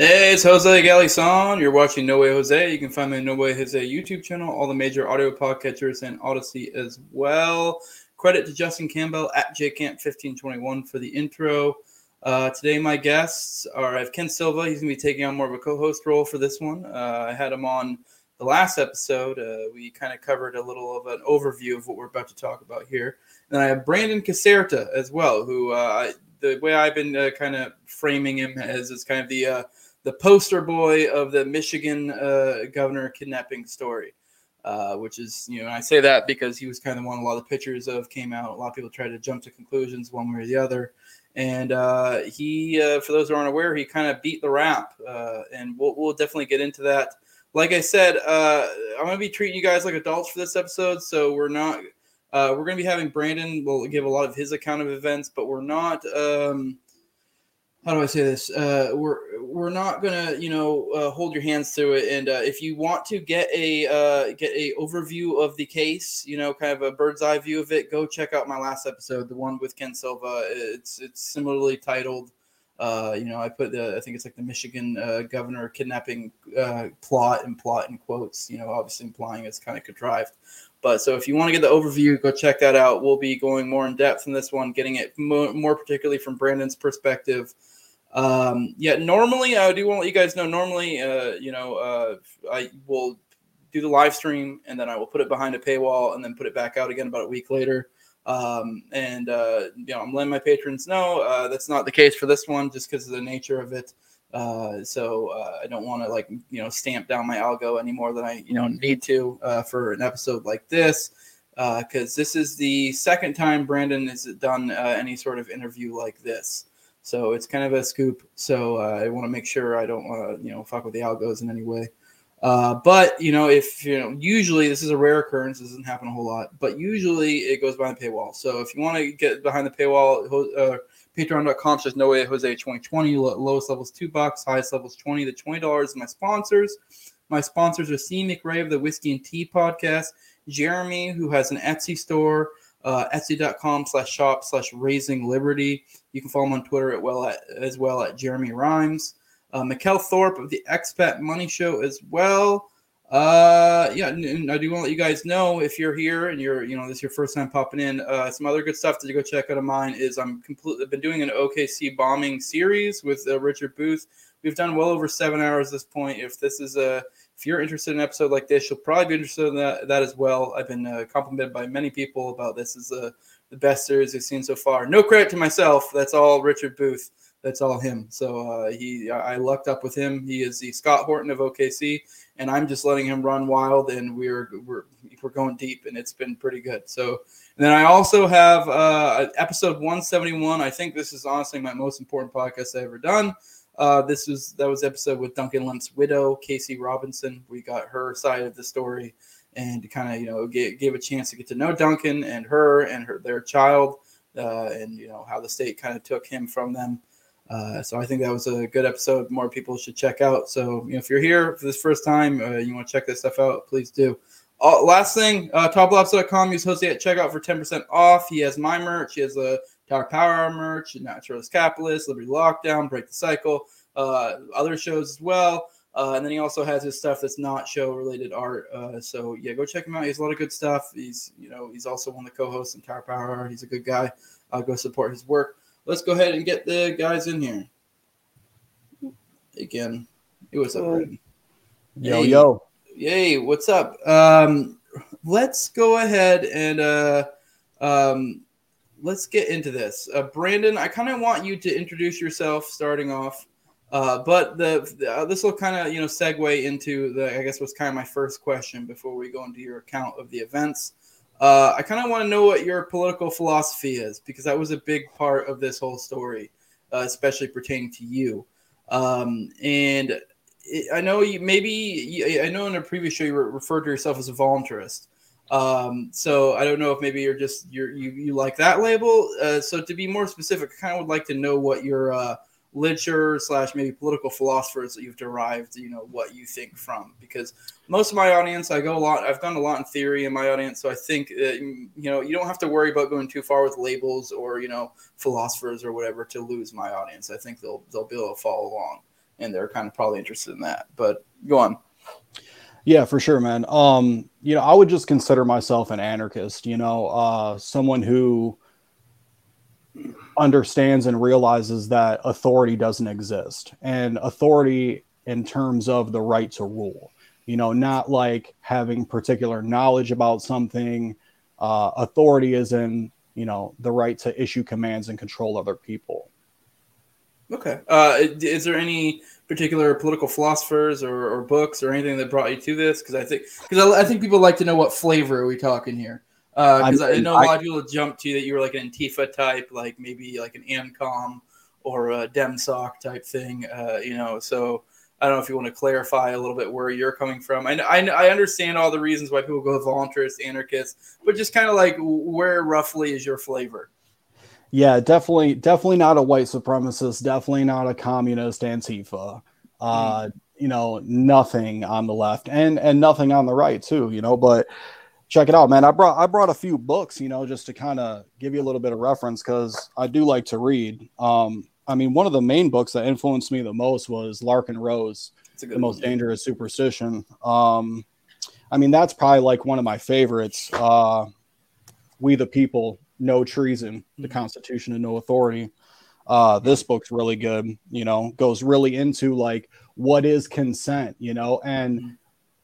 Hey, it's Jose Galison. You're watching No Way Jose. You can find me on No Way Jose YouTube channel, all the major audio podcatchers, and Odysee as well. Credit to Justin Campbell at JCamp1521 for the intro. Uh, today, my guests are I have Ken Silva. He's going to be taking on more of a co host role for this one. Uh, I had him on the last episode. Uh, we kind of covered a little of an overview of what we're about to talk about here. And I have Brandon Caserta as well, who uh, the way I've been uh, kind of framing him as is kind of the uh, the poster boy of the Michigan uh, governor kidnapping story. Uh, which is, you know, I say that because he was kind of one a lot of pictures of came out. A lot of people try to jump to conclusions one way or the other. And uh, he, uh, for those who aren't aware, he kind of beat the rap. Uh, and we'll, we'll definitely get into that. Like I said, uh, I'm going to be treating you guys like adults for this episode. So we're not, we're going to be having Brandon will give a lot of his account of events, but we're not, um, how do I say this? Uh, we're we're not gonna you know uh, hold your hands through it. And uh, if you want to get a uh, get a overview of the case, you know, kind of a bird's eye view of it, go check out my last episode, the one with Ken Silva. It's it's similarly titled. Uh, you know, I put the I think it's like the Michigan uh, governor kidnapping plot and plot in quotes. You know, obviously implying it's kind of contrived. But so if you want to get the overview, go check that out. We'll be going more in depth in this one, getting it more, more particularly from Brandon's perspective. Um, yeah, normally I do want to let you guys know. Normally, uh, you know, uh, I will do the live stream and then I will put it behind a paywall and then put it back out again about a week later. Um, and uh, you know, I'm letting my patrons know uh, that's not the case for this one, just because of the nature of it. Uh, so uh, I don't want to like you know stamp down my algo any more than I you know need to uh, for an episode like this because uh, this is the second time Brandon has done any sort of interview like this. So it's kind of a scoop. So uh, I want to make sure I don't want to, you know, fuck with the algos in any way. Uh, but you know, if you know, usually this is a rare occurrence. This doesn't happen a whole lot, but usually it goes behind the paywall. So if you want to get behind the paywall, uh, Patreon.com says no way Jose 2020. Lowest levels two bucks, highest levels 20 The twenty dollars. Is my sponsors, my sponsors are C McRae of the Whiskey and Tea podcast, Jeremy who has an Etsy store uh, etsy.com slash shop slash raising liberty. You can follow him on Twitter at well at, as well at Jeremy Rhymes. Uh, Mikkel Thorpe of the Expat Money Show as well. Uh, yeah, and I do want to let you guys know if you're here and you're, you know, this is your first time popping in. Uh, some other good stuff to go check out of mine is I'm completely been doing an OKC bombing series with uh, Richard Booth. We've done well over seven hours at this point. If this is a if you're interested in an episode like this, you'll probably be interested in that, that as well. I've been uh, complimented by many people about this is uh, the best series I've seen so far. No credit to myself. That's all Richard Booth. That's all him. So uh, he, I lucked up with him. He is the Scott Horton of OKC, and I'm just letting him run wild. And we're we're we're going deep, and it's been pretty good. So, and then I also have uh, episode 171. I think this is honestly my most important podcast I've ever done. Uh, this was that was episode with Duncan Lemp's widow, Casey Robinson. We got her side of the story and to kind of you know gave, gave a chance to get to know Duncan and her and her their child, uh, and you know how the state kind of took him from them. Uh, so I think that was a good episode. More people should check out. So you know if you're here for this first time, uh, you want to check this stuff out, please do. Uh, last thing, uh, toplobster.com. Use Jose at checkout for 10% off. He has my merch. He has a Tower Power merch, Naturalist Capitalist, Liberty Lockdown, Break the Cycle, uh, other shows as well. Uh, and then he also has his stuff that's not show related art. Uh, so yeah, go check him out. He has a lot of good stuff. He's you know he's also one of the co-hosts in Tower Power Art. He's a good guy. Uh, go support his work. Let's go ahead and get the guys in here. Again, it was up. Yo hey, yo, yay! What's up? Um, let's go ahead and uh, um, let's get into this. Uh, Brandon, I kind of want you to introduce yourself, starting off. Uh, but the, uh, this will kind of you know segue into the I guess was kind of my first question before we go into your account of the events. Uh, I kind of want to know what your political philosophy is because that was a big part of this whole story, uh, especially pertaining to you. Um, and it, I know you maybe I know in a previous show you referred to yourself as a voluntarist. Um, so I don't know if maybe you're just you're, you you like that label. Uh, so to be more specific, I kind of would like to know what your literature slash maybe political philosophers that you've derived, you know, what you think from. Because most of my audience, I go a lot. I've done a lot in theory in my audience, so I think you know you don't have to worry about going too far with labels or you know philosophers or whatever to lose my audience. I think they'll they'll be able to follow along. and they're kind of probably interested in that. But go on. Yeah, for sure, man. Um, you know, I would just consider myself an anarchist, you know, uh, someone who understands and realizes that authority doesn't exist. And authority in terms of the right to rule, you know, not like having particular knowledge about something. Uh, authority is in, you know, the right to issue commands and control other people. Okay. Uh, is there any particular political philosophers or, or, books or anything that brought you to this? Because I think because I, I, think people like to know what flavor are we talking here. Because uh, I, I, know a lot of people jump to that you were like an Antifa type, like maybe like an ANCOM or a DemSoc type thing. Uh, you know, so I don't know if you want to clarify a little bit where you're coming from. I, I, I understand all the reasons why people go voluntarist, anarchist, but just kind of like where roughly is your flavor? Yeah, definitely, definitely not a white supremacist. Definitely not a communist Antifa. Uh, mm. You know, nothing on the left and and nothing on the right too. You know, but check it out, man. I brought I brought a few books. You know, just to kind of give you a little bit of reference because I do like to read. Um, I mean, one of the main books that influenced me the most was Larken Rose, the most dangerous superstition. Um, I mean, that's probably like one of my favorites. Uh, we the people no treason, the mm-hmm. Constitution and no authority. Uh, this book's really good. You know, goes really into like what is consent. You know, and mm-hmm.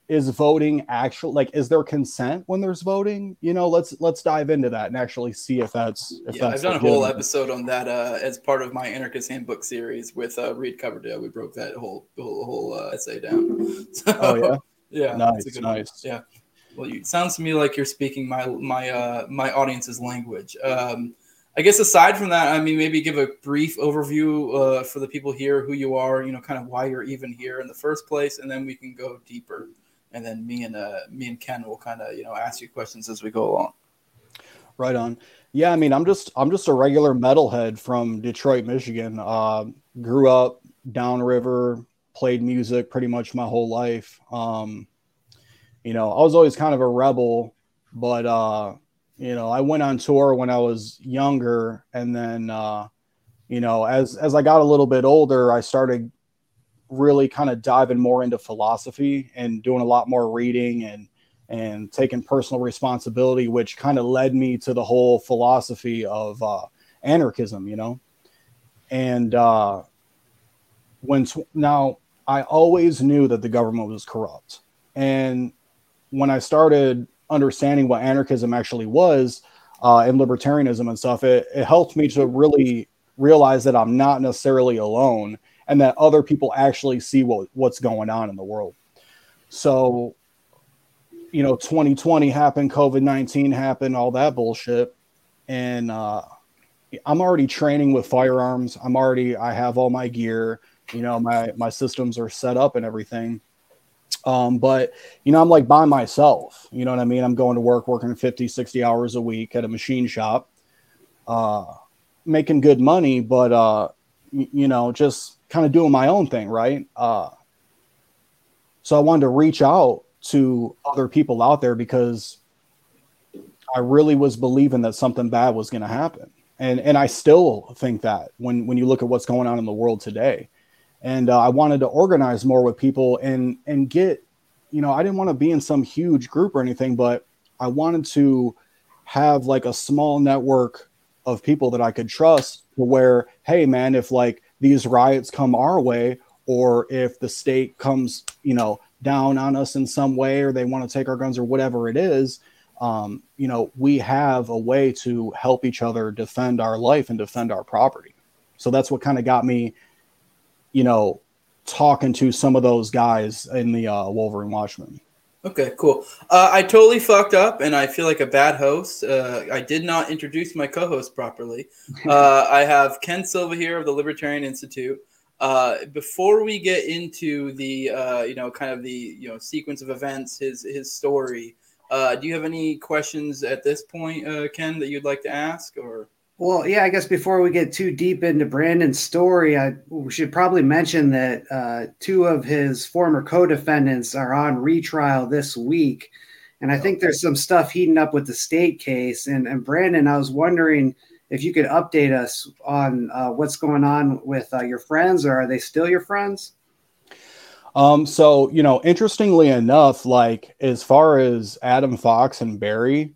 Is voting actual like is there consent when there's voting? You know, let's let's dive into that and actually see if that's if yeah. That's I've done a whole episode on that uh, as part of my anarchist handbook series with uh, Reed Coverdale. We broke that whole whole, whole uh, essay down. So, oh yeah, yeah, nice, nice. One. Yeah. Well, it sounds to me like you're speaking my my uh, my audience's language. Um, I guess aside from that, I mean, maybe give a brief overview uh, for the people here, who you are, you know, kind of why you're even here in the first place, and then we can go deeper. And then me and uh, me and Ken will kind of you know ask you questions as we go along. Right on. Yeah, I mean, I'm just I'm just a regular metalhead from Detroit, Michigan. Uh, grew up downriver, played music pretty much my whole life. Um, you know, I was always kind of a rebel, but uh, you know, I went on tour when I was younger, and then uh, you know, as as I got a little bit older, I started really kind of diving more into philosophy and doing a lot more reading and and taking personal responsibility, which kind of led me to the whole philosophy of uh, anarchism, you know. And uh, when now I always knew that the government was corrupt, and when I started understanding what anarchism actually was uh, and libertarianism and stuff, it, it helped me to really realize that I'm not necessarily alone and that other people actually see what, what's going on in the world. So, you know, 2020 happened, COVID 19 happened, all that bullshit. And uh, I'm already training with firearms. I'm already, I have all my gear, you know, my, my systems are set up and everything. Um, but you know, I'm like by myself, you know what I mean? I'm going to work, working 50, 60 hours a week at a machine shop, uh, making good money, but, uh, you know, just kind of doing my own thing. Right. Uh, so I wanted to reach out to other people out there because I really was believing that something bad was going to happen. And, and I still think that when, when you look at what's going on in the world today, and uh, I wanted to organize more with people and and get, you know, I didn't want to be in some huge group or anything, but I wanted to have like a small network of people that I could trust to where, hey man, if like these riots come our way, or if the state comes, you know, down on us in some way, or they want to take our guns or whatever it is, um, you know, we have a way to help each other defend our life and defend our property. So that's what kind of got me you know, talking to some of those guys in the uh, Wolverine Watchmen. Okay, cool. Uh, I totally fucked up, and I feel like a bad host. Uh, I did not introduce my co-host properly. Uh, I have Ken Silva here of the Libertarian Institute. Uh, before we get into the, uh, you know, kind of the, you know, sequence of events, his his story. Uh, do you have any questions at this point, Ken, that you'd like to ask, or? Well, yeah, I guess before we get too deep into Brandon's story, I we should probably mention that uh, two of his former co-defendants are on retrial this week, and I think there's some stuff heating up with the state case. And, and Brandon, I was wondering if you could update us on uh, what's going on with uh, your friends, or are they still your friends? Um, so you know, interestingly enough, like as far as Adam Fox and Barry,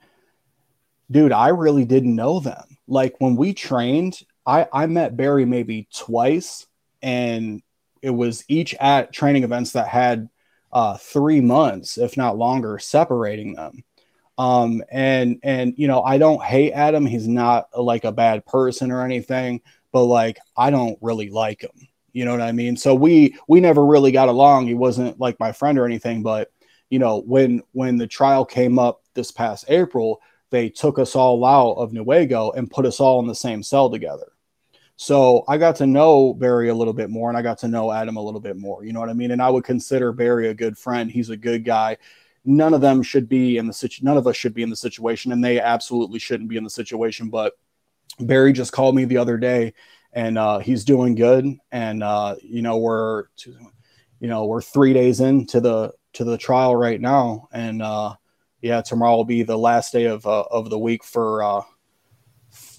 dude, I really didn't know them. Like when we trained, I I met Barry maybe twice, and it was each at training events that had uh, three months, if not longer, separating them. Um, and and you know, I don't hate Adam. He's not like a bad person or anything, but like I don't really like him. You know what I mean? So we we never really got along. He wasn't like my friend or anything, but you know, when when the trial came up this past April, they took us all out of Newaygo and put us all in the same cell together. So I got to know Barry a little bit more and I got to know Adam a little bit more. You know what I mean? And I would consider Barry a good friend. He's a good guy. None of them should be in the situation. None of us should be in the situation, and they absolutely shouldn't be in the situation. But Barry just called me the other day and uh, he's doing good. And uh, you know, we're you know we're three days into the to the trial right now, and uh, yeah, tomorrow will be the last day of uh, of the week for uh,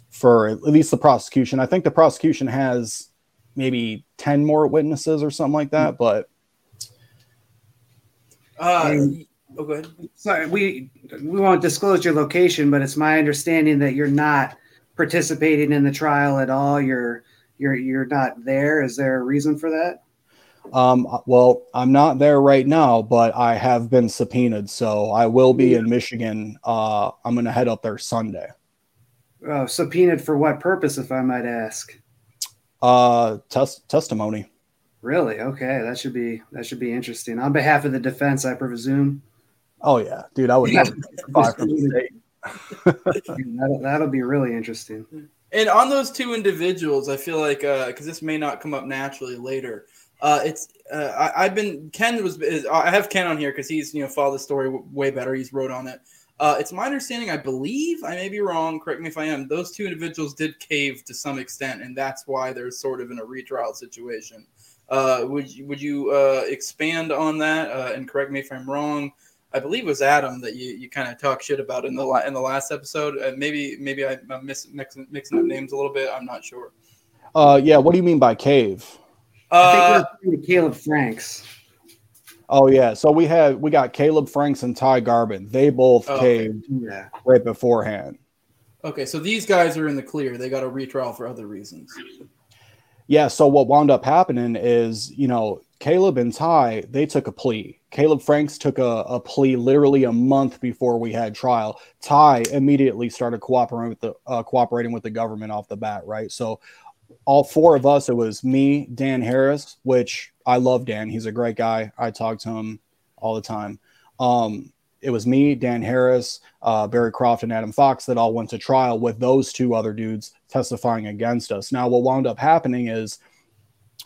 for at least the prosecution. I think the prosecution has maybe ten more witnesses or something like that, but. Uh, oh, go ahead. Sorry, we we won't disclose your location, but it's my understanding that you're not participating in the trial at all. You're you're you're not there. Is there a reason for that? Um, well, I'm not there right now, but I have been subpoenaed, so I will be in Michigan. Uh, I'm going to head up there Sunday. Oh, subpoenaed for what purpose, if I might ask? Uh, test testimony. Really? Okay, that should be that should be interesting. On behalf of the defense, I presume. Oh yeah, dude, I would never from the state. that'll, that'll be really interesting. And on those two individuals, I feel like because uh, this may not come up naturally later. Uh, it's uh, I, have been Ken was is, I have Ken on here because he's you know followed the story w- way better. He's wrote on it. Uh, it's my understanding, I believe, I may be wrong. Correct me if I am. Those two individuals did cave to some extent, and that's why they're sort of in a retrial situation. Uh, would you, would you uh, expand on that uh, and correct me if I'm wrong? I believe it was Adam that you, you kind of talk shit about in the in the last episode. Uh, maybe maybe I, am miss, mixing, mixing up names a little bit. I'm not sure. Uh, yeah. What do you mean by cave? Uh, I think we're Kaleb Franks. Oh yeah. So we had we got Kaleb Franks and Ty Garbin. They both oh, caved yeah. right beforehand. Okay, so these guys are in the clear. They got a retrial for other reasons. Yeah. So what wound up happening is, you know, Kaleb and Ty, they took a plea. Kaleb Franks took a, a plea literally a month before we had trial. Ty immediately started cooperating with the uh, cooperating with the government off the bat, right? So all four of us, it was me, Dan Harris, which I love Dan. He's a great guy. I talk to him all the time. Um, it was me, Dan Harris, uh, Barry Croft, and Adam Fox that all went to trial with those two other dudes testifying against us. Now, what wound up happening is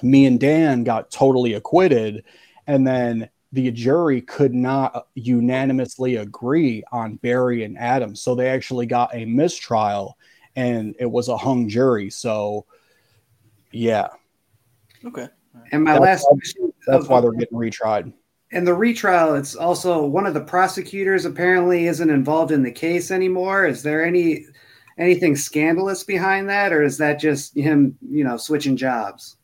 me and Dan got totally acquitted, and then the jury could not unanimously agree on Barry and Adam. So they actually got a mistrial, and it was a hung jury. So, yeah. Okay. And my that's last why, question. That's why they're getting retried. And the retrial, it's also one of the prosecutors apparently isn't involved in the case anymore. Is there any anything scandalous behind that, or is that just him, you know, switching jobs?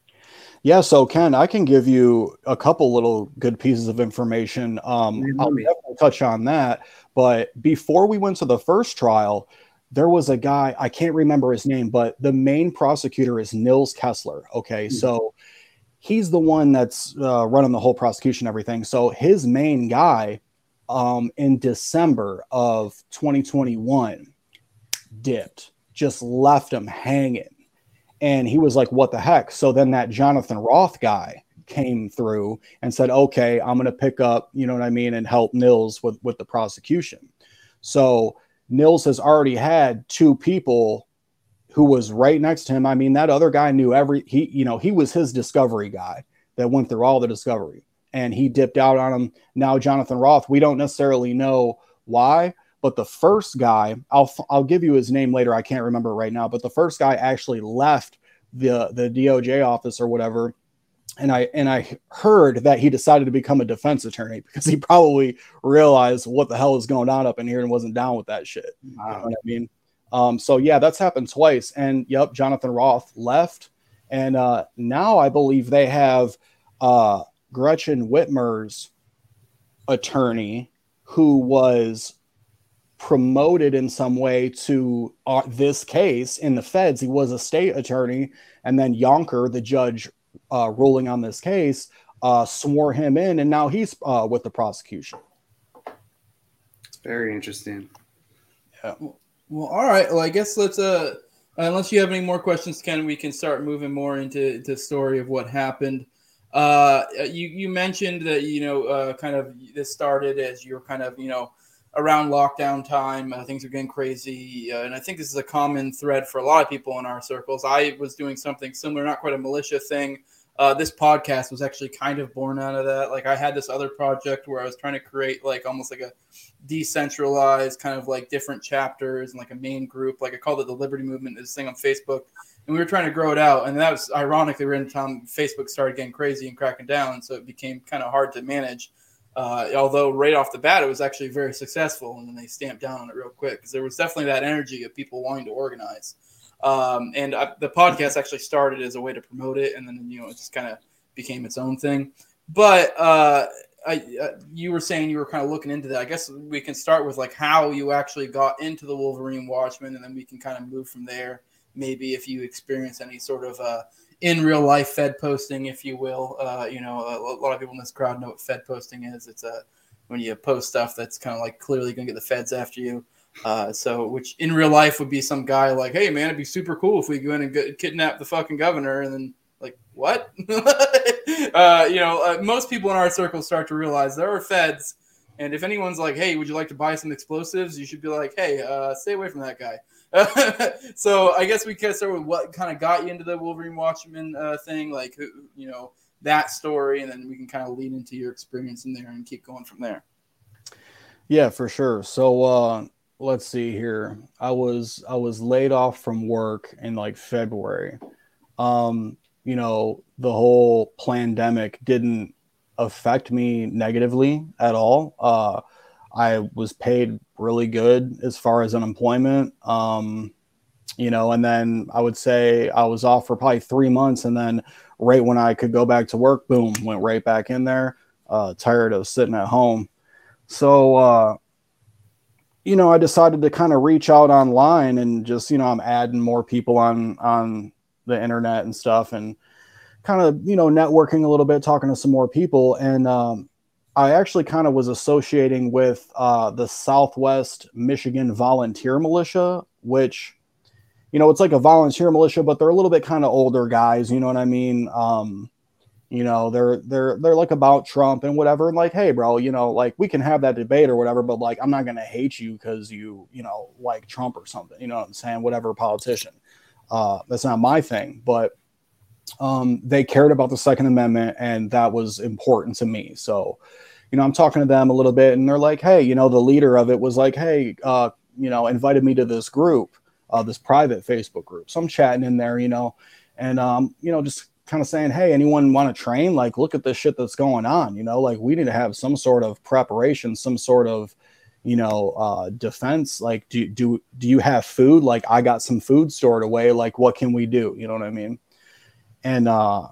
Yeah, so Ken, I can give you a couple little good pieces of information. Um, I'll definitely touch on that. But before we went to the first trial, there was a guy, I can't remember his name, but the main prosecutor is Nils Kessler. Okay, mm-hmm. so he's the one that's uh, running the whole prosecution, everything. So his main guy um, in December of 2021 dipped, just left him hanging and he was like, what the heck? So then that Jonathan Roth guy came through and said, okay, I'm going to pick up, you know what I mean, and help Nils with, with the prosecution. So Nils has already had two people who was right next to him. I mean, that other guy knew every, he, you know, he was his discovery guy that went through all the discovery and he dipped out on him. Now, Jonathan Roth, we don't necessarily know why, but the first guy, I'll I'll give you his name later. I can't remember right now. But the first guy actually left the the DOJ office or whatever, and I and I heard that he decided to become a defense attorney because he probably realized what the hell is going on up in here and wasn't down with that shit. Wow. You know what I mean? Um, so yeah, that's happened twice. And yep, Jonathan Roth left, and uh, now I believe they have uh, Gretchen Whitmer's attorney who was promoted in some way to uh, this case in the feds. He was a state attorney, and then Yonker, the judge uh, ruling on this case, uh, swore him in, and now he's uh, with the prosecution. It's very interesting. Yeah. Well, all right. Well, I guess let's uh, unless you have any more questions, Ken, we can start moving more into the story of what happened. Uh, you you mentioned that you know uh, kind of this started as you're kind of you know around lockdown time. Uh, things are getting crazy, uh, and I think this is a common thread for a lot of people in our circles. I was doing something similar, not quite a militia thing. Uh, this podcast was actually kind of born out of that. Like I had this other project where I was trying to create like almost like a decentralized kind of like different chapters and like a main group. Like I called it the Liberty Movement. This thing on Facebook, and we were trying to grow it out. And that was ironically in time Facebook started getting crazy and cracking down, so it became kind of hard to manage. Uh, although right off the bat, it was actually very successful, and then they stamped down on it real quick because there was definitely that energy of people wanting to organize. Um, and I, the podcast actually started as a way to promote it, and then you know it just kind of became its own thing. But uh, I, uh, you were saying you were kind of looking into that. I guess we can start with like how you actually got into the Wolverine Watchmen, and then we can kind of move from there. Maybe if you experience any sort of uh, in real life Fed posting, if you will. Uh, you know, a, lot of people in this crowd know what Fed posting is. It's a when you post stuff that's kind of like clearly going to get the feds after you. Uh, so, which in real life would be some guy like, "Hey, man, it'd be super cool if we go in and get, kidnap the fucking governor," and then like, what? uh, you know, uh, most people in our circle start to realize there are feds, and if anyone's like, "Hey, would you like to buy some explosives?" You should be like, "Hey, uh, stay away from that guy." so I guess we can start with what kind of got you into the Wolverine Watchmen uh, thing, like you know that story, and then we can kind of lead into your experience in there and keep going from there. Yeah, for sure. So uh, let's see here. I was I was laid off from work in like February. Um, you know, the whole pandemic didn't affect me negatively at all. Uh, I was paid really good as far as unemployment. Um, you know, and then I would say I was off for probably three months, and then right when I could go back to work, boom, went right back in there. Uh, tired of sitting at home, so uh, you know, I decided to kind of reach out online and just you know, I'm adding more people on on the internet and stuff, and kind of you know networking a little bit, talking to some more people, and um, I actually kind of was associating with uh, the Southwest Michigan Volunteer Militia, which, you know, it's like a volunteer militia, but they're a little bit kind of older guys. You know what I mean? Um, you know, they're they're they're like about Trump and whatever. And like, hey, bro, you know, like we can have that debate or whatever, but like, I'm not gonna hate you because you, you know, like Trump or something. You know what I'm saying? Whatever politician. Uh, that's not my thing, but um, they cared about the Second Amendment, and that was important to me. So, you know, I'm talking to them a little bit, and they're like, "Hey, you know, the leader of it was like, hey, uh, you know, invited me to this group, uh, this private Facebook group. So I'm chatting in there, you know, and um, you know, just kind of saying, hey, anyone want to train? Like, look at this shit that's going on. You know, like we need to have some sort of preparation, some sort of you know uh defense like do do do you have food like i got some food stored away like what can we do you know what i mean and uh,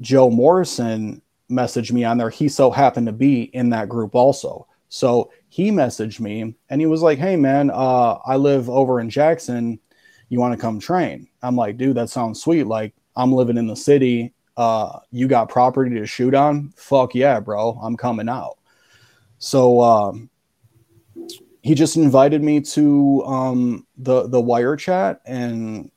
Joe Morrison messaged me on there. He so happened to be in that group also. So he messaged me and he was like, Hey man, uh, I live over in Jackson. You want to come train? I'm like, dude, that sounds sweet. Like I'm living in the city. Uh, you got property to shoot on? Fuck yeah, bro. I'm coming out. So um, he just invited me to um, the the wire chat and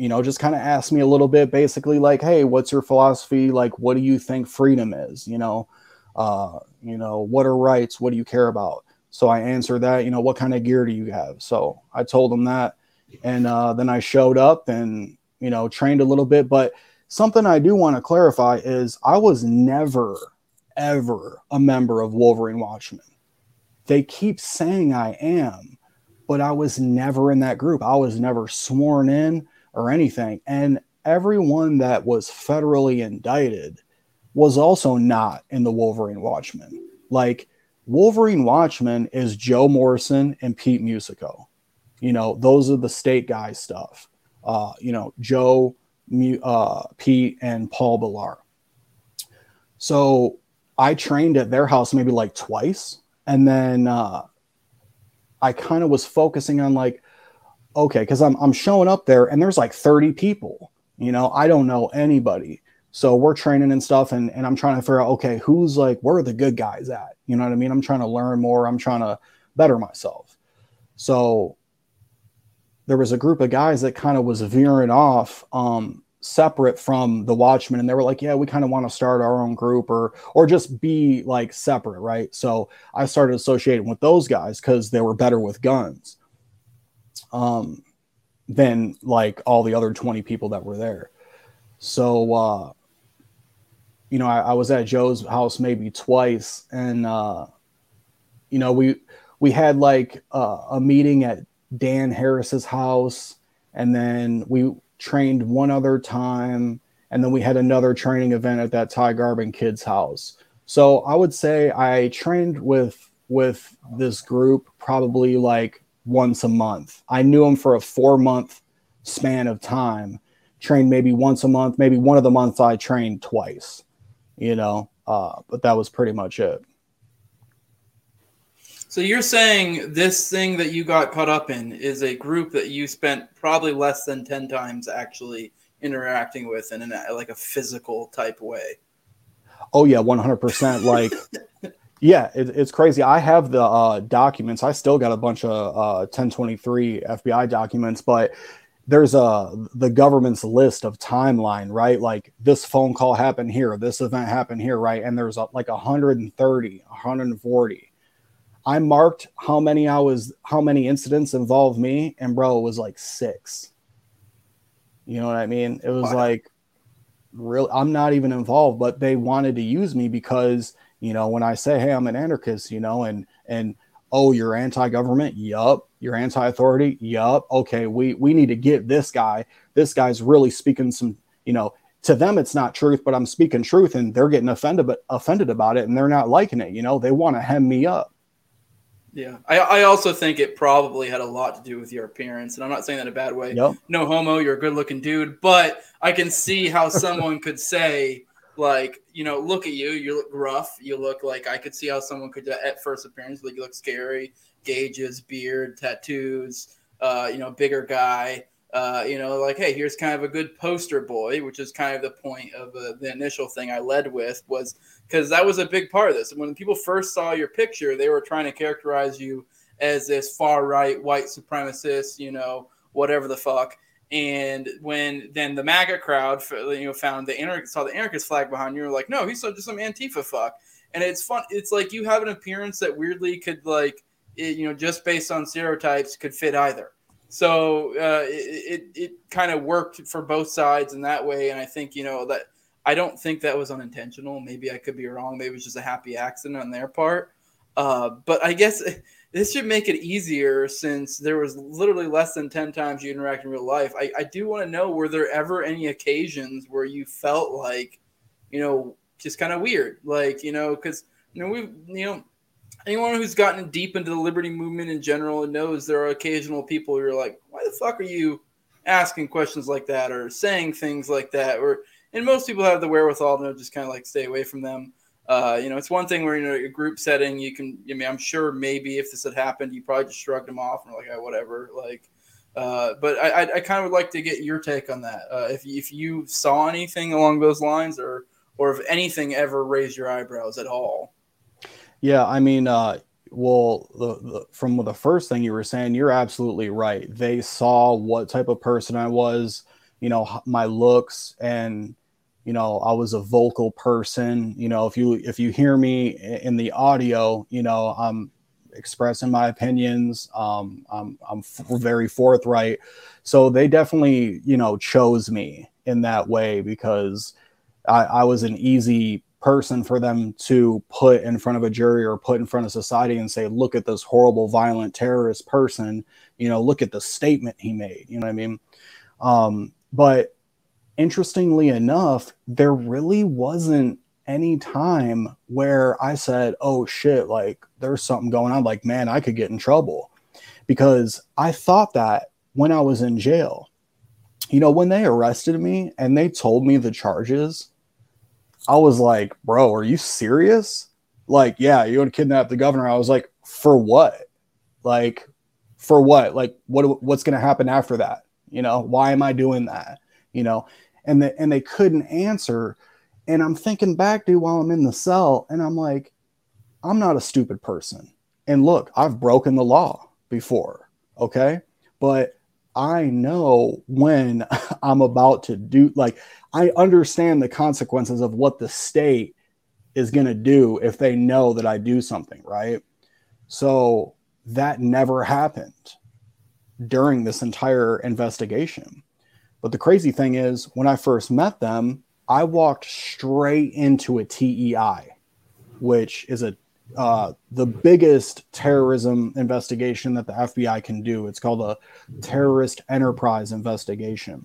you know, just kind of asked me a little bit, basically like, "Hey, what's your philosophy? Like, what do you think freedom is? You know, uh, you know, what are rights? What do you care about?" So I answered that. You know, what kind of gear do you have? So I told him that, and uh, then I showed up and you know trained a little bit. But something I do want to clarify is I was never, ever a member of Wolverine Watchmen. They keep saying I am, but I was never in that group. I was never sworn in or anything. And everyone that was federally indicted was also not in the Wolverine Watchmen. Like Wolverine Watchmen is Joe Morrison and Pete Musico. You know, those are the state guy stuff. Uh, you know, Joe, uh, Pete, and Paul Bellar. So I trained at their house maybe like twice. And then uh, I kind of was focusing on like, okay, because I'm, I'm showing up there and there's like 30 people. You know, I don't know anybody. So we're training and stuff, and, and I'm trying to figure out, okay, who's like, where are the good guys at? You know what I mean? I'm trying to learn more. I'm trying to better myself. So there was a group of guys that kind of was veering off um, separate from the Watchmen, and they were like, yeah, we kind of want to start our own group or or just be like separate, right? So I started associating with those guys because they were better with guns. Um, than like all the other 20 people that were there. So uh, you know, I, I, was at Joe's house maybe twice, and uh, you know, we we had like uh, a meeting at Dan Harris's house, and then we trained one other time, and then we had another training event at that Ty Garbin kid's house. So I would say I trained with with this group probably like once a month. I knew him for a four month span of time, trained maybe once a month, maybe one of the months I trained twice you know, uh, but that was pretty much it. So you're saying this thing that you got caught up in is a group that you spent probably less than 10 times actually interacting with in a, like a physical type way. Oh yeah, 100%. Like, yeah, it, it's crazy. I have the uh, documents. I still got a bunch of uh, 1023 FBI documents, but there's a the government's list of timeline, right? Like this phone call happened here, this event happened here, right? And there's a, like 130, 140. I marked how many I was, how many incidents involved me, and bro, it was like six. You know what I mean? It was wow. like, real. I'm not even involved, but they wanted to use me because you know when I say, hey, I'm an anarchist, you know, and and oh, you're anti-government, yup you're anti-authority yup okay we we need to get this guy this guy's really speaking some you know to them it's not truth but i'm speaking truth and they're getting offended but offended about it and they're not liking it you know they want to hem me up yeah I, I also think it probably had a lot to do with your appearance and i'm not saying that in a bad way yep. no homo you're a good looking dude but i can see how someone could say like you know look at you you look rough you look like i could see how someone could at first appearance like you look scary gauges, beard, tattoos, uh, you know, bigger guy. Uh, you know, like, hey, here's kind of a good poster boy, which is kind of the point of uh, the initial thing I led with was because that was a big part of this. When people first saw your picture, they were trying to characterize you as this far right white supremacist, you know, whatever the fuck. And when then the MAGA crowd, you know, found the saw the anarchist flag behind you, were like, no, he's just some Antifa fuck. And it's fun. It's like you have an appearance that weirdly could like it, you know, just based on stereotypes, could fit either. So uh, it, it, it kind of worked for both sides in that way. And I think, you know, that I don't think that was unintentional. Maybe I could be wrong. Maybe it was just a happy accident on their part. Uh, but I guess this should make it easier since there was literally less than 10 times you interact in real life. I, I do want to know were there ever any occasions where you felt like, you know, just kind of weird? Like, you know, because, you know, we, you know, anyone who's gotten deep into the liberty movement in general knows there are occasional people who are like, why the fuck are you asking questions like that or saying things like that? Or and most people have the wherewithal to just kind of like stay away from them. Uh, you know, it's one thing where you know a group setting you can. I mean, I'm sure maybe if this had happened, you probably just shrugged them off and like, oh, whatever. Like, uh, but I, I, I kind of would like to get your take on that. Uh, if if you saw anything along those lines, or or if anything ever raised your eyebrows at all. Yeah, I mean, uh, well, the, the, from the first thing you were saying, you're absolutely right. They saw what type of person I was, you know, my looks, and you know, I was a vocal person. You know, if you if you hear me in the audio, you know, I'm expressing my opinions. Um, I'm I'm very forthright. So they definitely, you know, chose me in that way because I, I was an easy person for them to put in front of a jury or put in front of society and say, look at this horrible, violent terrorist person. You know, look at the statement he made. You know what I mean? Um, but interestingly enough, there really wasn't any time where I said, oh shit, like there's something going on. Like, man, I could get in trouble because I thought that when I was in jail. You know, when they arrested me and they told me the charges, I was like, bro, are you serious? Like, yeah, you want to kidnap the governor? I was like, for what? Like, for what? Like, what? What's to happen after that? You know, why am I doing that? You know, and the, and they couldn't answer. And I'm thinking back, dude, while I'm in the cell, and I'm like, I'm not a stupid person. And look, I've broken the law before, okay? But I know when I'm about to do, like, I understand the consequences of what the state is going to do if they know that I do something, right? So that never happened during this entire investigation. But the crazy thing is, when I first met them, I walked straight into a TEI, which is a uh, the biggest terrorism investigation that the FBI can do. It's called a terrorist enterprise investigation.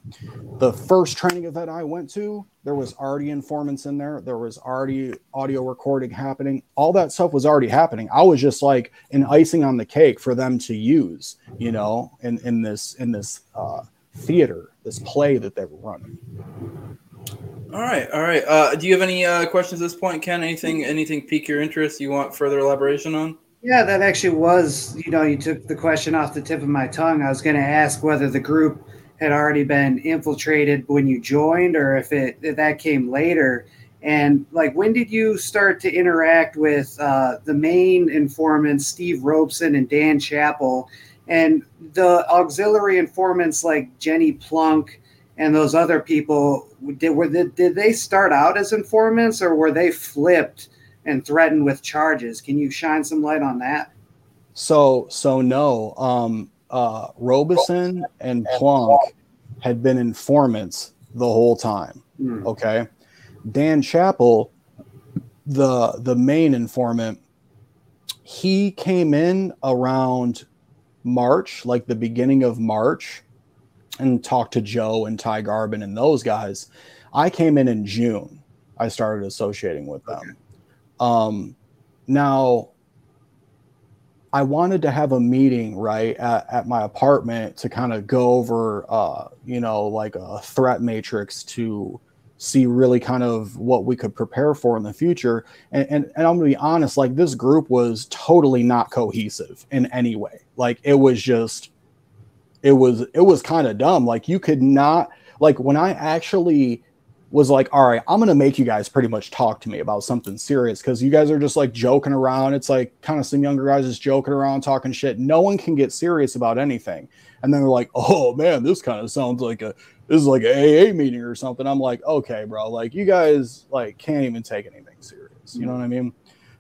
The first training event I went to, there was already informants in there. There was already audio recording happening. All that stuff was already happening. I was just like an icing on the cake for them to use, you know, in, in this in this uh, theater, this play that they were running. All right, all right. Uh, do you have any uh, questions at this point, Ken? Anything, anything pique your interest? You want further elaboration on? Yeah, that actually was. You know, you took the question off the tip of my tongue. I was going to ask whether the group had already been infiltrated when you joined, or if it if that came later. And like, when did you start to interact with uh, the main informants, Steve Robeson and Dan Chappel, and the auxiliary informants like Jenny Plunk? and those other people did were they, did they start out as informants or were they flipped and threatened with charges can you shine some light on that so so no um uh robeson and plunk had been informants the whole time mm. okay dan chappel the the main informant he came in around march like the beginning of march and talked to Joe and Ty Garbin and those guys. I came in in June. I started associating with them. Okay. Um, now, I wanted to have a meeting right at, at my apartment to kind of go over, uh, you know, like a threat matrix to see really kind of what we could prepare for in the future. And, and, and I'm gonna be honest, like this group was totally not cohesive in any way. Like it was just it was it was kind of dumb. Like you could not like when I actually was like, all right, I'm gonna make you guys pretty much talk to me about something serious because you guys are just like joking around. It's like kind of some younger guys just joking around, talking shit. No one can get serious about anything. And then they're like, oh man, this kind of sounds like a this is like a AA meeting or something. I'm like, okay, bro, like you guys like can't even take anything serious. You know what I mean?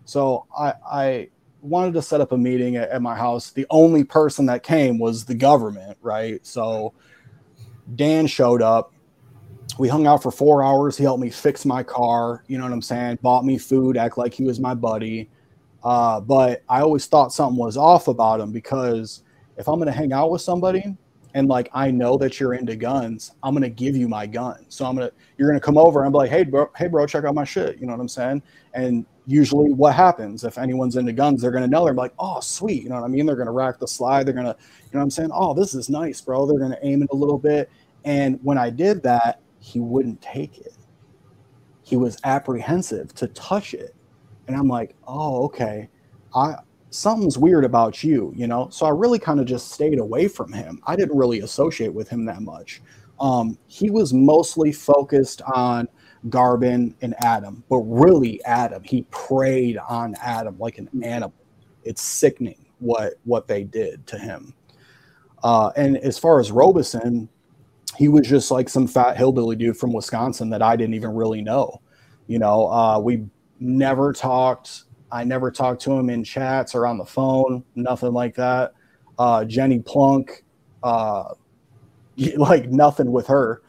So I I wanted to set up a meeting at, at, my house. The only person that came was the government, right? So Dan showed up. We hung out for four hours. He helped me fix my car. You know what I'm saying? Bought me food, act like he was my buddy. Uh, but I always thought something was off about him because if I'm going to hang out with somebody and like I know that you're into guns, I'm to give you my gun. So I'm to, you're to come over and be like, hey, bro, hey, bro, check out my shit. You know what I'm saying? And usually what happens if anyone's into guns they're to know they're like oh sweet you know what i mean they're to rack the slide they're to you know what i'm saying oh this is nice bro they're to aim it a little bit and when i did that he wouldn't take it he was apprehensive to touch it and i'm like oh okay i something's weird about you you know so i really kind of just stayed away from him i didn't really associate with him that much um, he was mostly focused on Garbin and Adam, but really Adam. He preyed on Adam like an animal. It's sickening what what they did to him. Uh, and as far as Robeson, he was just like some fat hillbilly dude from Wisconsin that I didn't even really know. You know, uh, we never talked. I never talked to him in chats or on the phone, nothing like that. Uh, Jenny Plunk, uh, like nothing with her,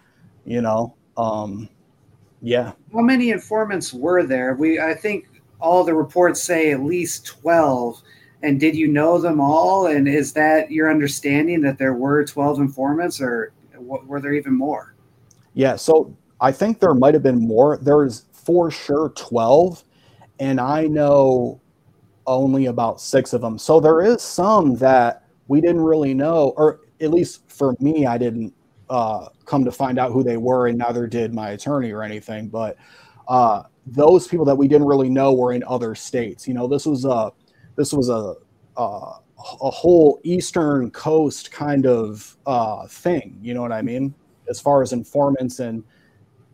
you know. Um, yeah. How many informants were there? We I think all the reports say at least 12. And did you know them all? And is that your understanding that there were 12 informants or were there even more? Yeah, so I think there might have been more. There's for sure 12 and I know only about 6 of them. So there is some that we didn't really know or at least for me I didn't uh, come to find out who they were, and neither did my attorney or anything. But uh, those people that we didn't really know were in other states. You know, this was a this was a a, a whole eastern coast kind of uh, thing. You know what I mean? As far as informants and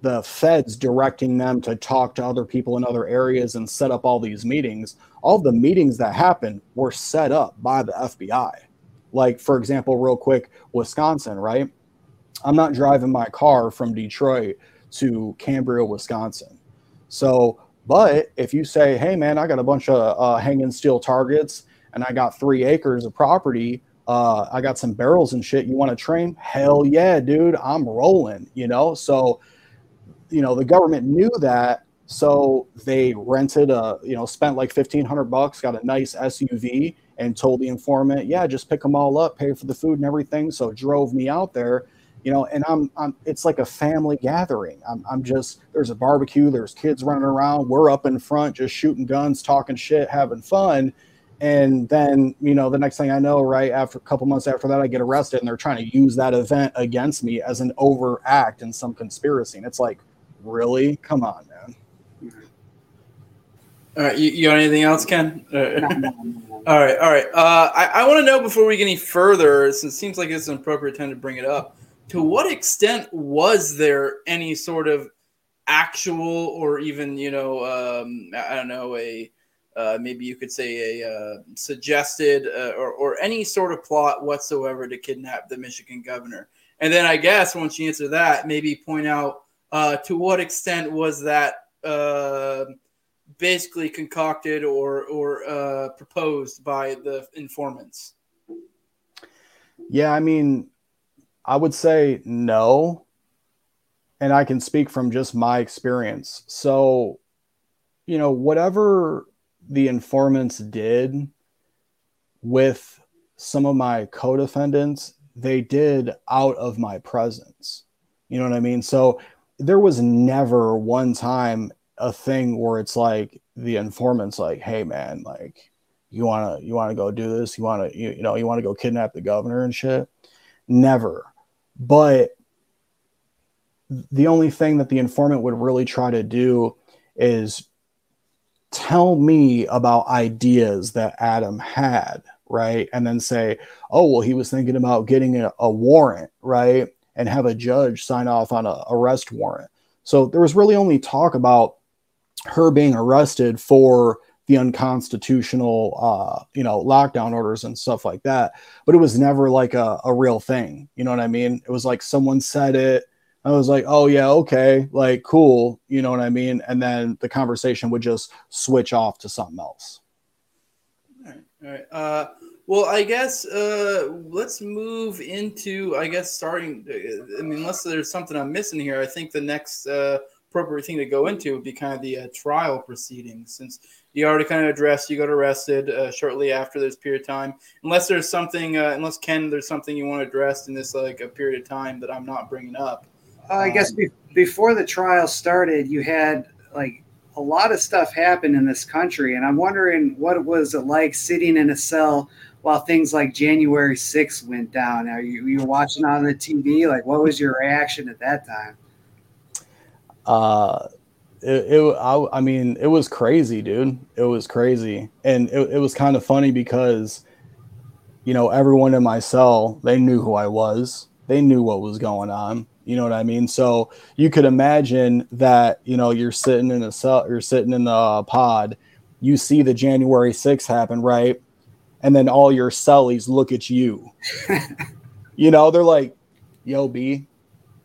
the feds directing them to talk to other people in other areas and set up all these meetings. All the meetings that happened were set up by the FBI. Like, for example, real quick, Wisconsin, right? I'm not driving my car from Detroit to Cambria, Wisconsin. So, but if you say, hey, man, I got a bunch of uh, hanging steel targets and I got three acres of property, uh, I got some barrels and shit, you want to train? Hell yeah, dude, I'm rolling, you know? So, you know, the government knew that. So they rented a, you know, spent like 1500 bucks, got a nice SUV and told the informant, yeah, just pick them all up, pay for the food and everything. So drove me out there you know, and I'm, I'm it's like a family gathering. I'm, I'm just there's a barbecue, there's kids running around, we're up in front just shooting guns, talking shit, having fun. And then, you know, the next thing I know, right after a couple months after that, I get arrested and they're trying to use that event against me as an overt act in some conspiracy. And it's like, really? Come on, man. All right, you, you got anything else, Ken? all right, all right. Uh, I, I want to know before we get any further, since it seems like it's an appropriate time to bring it up to what extent was there any sort of actual or even you know um, I don't know a uh, maybe you could say a uh, suggested uh, or, or any sort of plot whatsoever to kidnap the Michigan governor. And then I guess once you answer that, maybe point out uh, to what extent was that uh, basically concocted or or uh, proposed by the informants. Yeah, I mean, I would say no. And I can speak from just my experience. So, you know, whatever the informants did with some of my co defendants, they did out of my presence. You know what I mean? So there was never one time a thing where it's like the informants like, hey man, like you wanna you wanna go do this, you wanna you, you know, you wanna go kidnap the governor and shit. Never. But the only thing that the informant would really try to do is tell me about ideas that Adam had, right? And then say, oh, well, he was thinking about getting a, a warrant, right? And have a judge sign off on a arrest warrant. So there was really only talk about her being arrested for the unconstitutional uh, you know lockdown orders and stuff like that but it was never like a, a real thing. You know what i mean? It was like someone said it. I was like oh yeah okay like cool. You know what i mean? And then the conversation would just switch off to something else. All right, all right. Uh, well i guess uh, let's move into i guess starting uh, i mean unless there's something i'm missing here i think the next uh, appropriate thing to go into would be kind of the uh, trial proceedings since you already kind of addressed you got arrested uh, shortly after this period of time. Unless there's something uh, unless ken there's something you want to address in this like a period of time that i'm not bringing up. I guess um, be- before the trial started you had like a lot of stuff happened in this country and i'm wondering what it was it like sitting in a cell while things like january 6th went down. Are you, you watching on the tv like what was your reaction at that time? Uh it, it I, I, mean it was crazy dude. It was crazy. And it, it was kind of funny because you know everyone in my cell they knew who i was. They knew what was going on. You know what i mean? So you could imagine that you know you're sitting in a cell you're sitting in the uh, pod. You see the january 6th happen right and then all your cellies look at you you know they're like yo b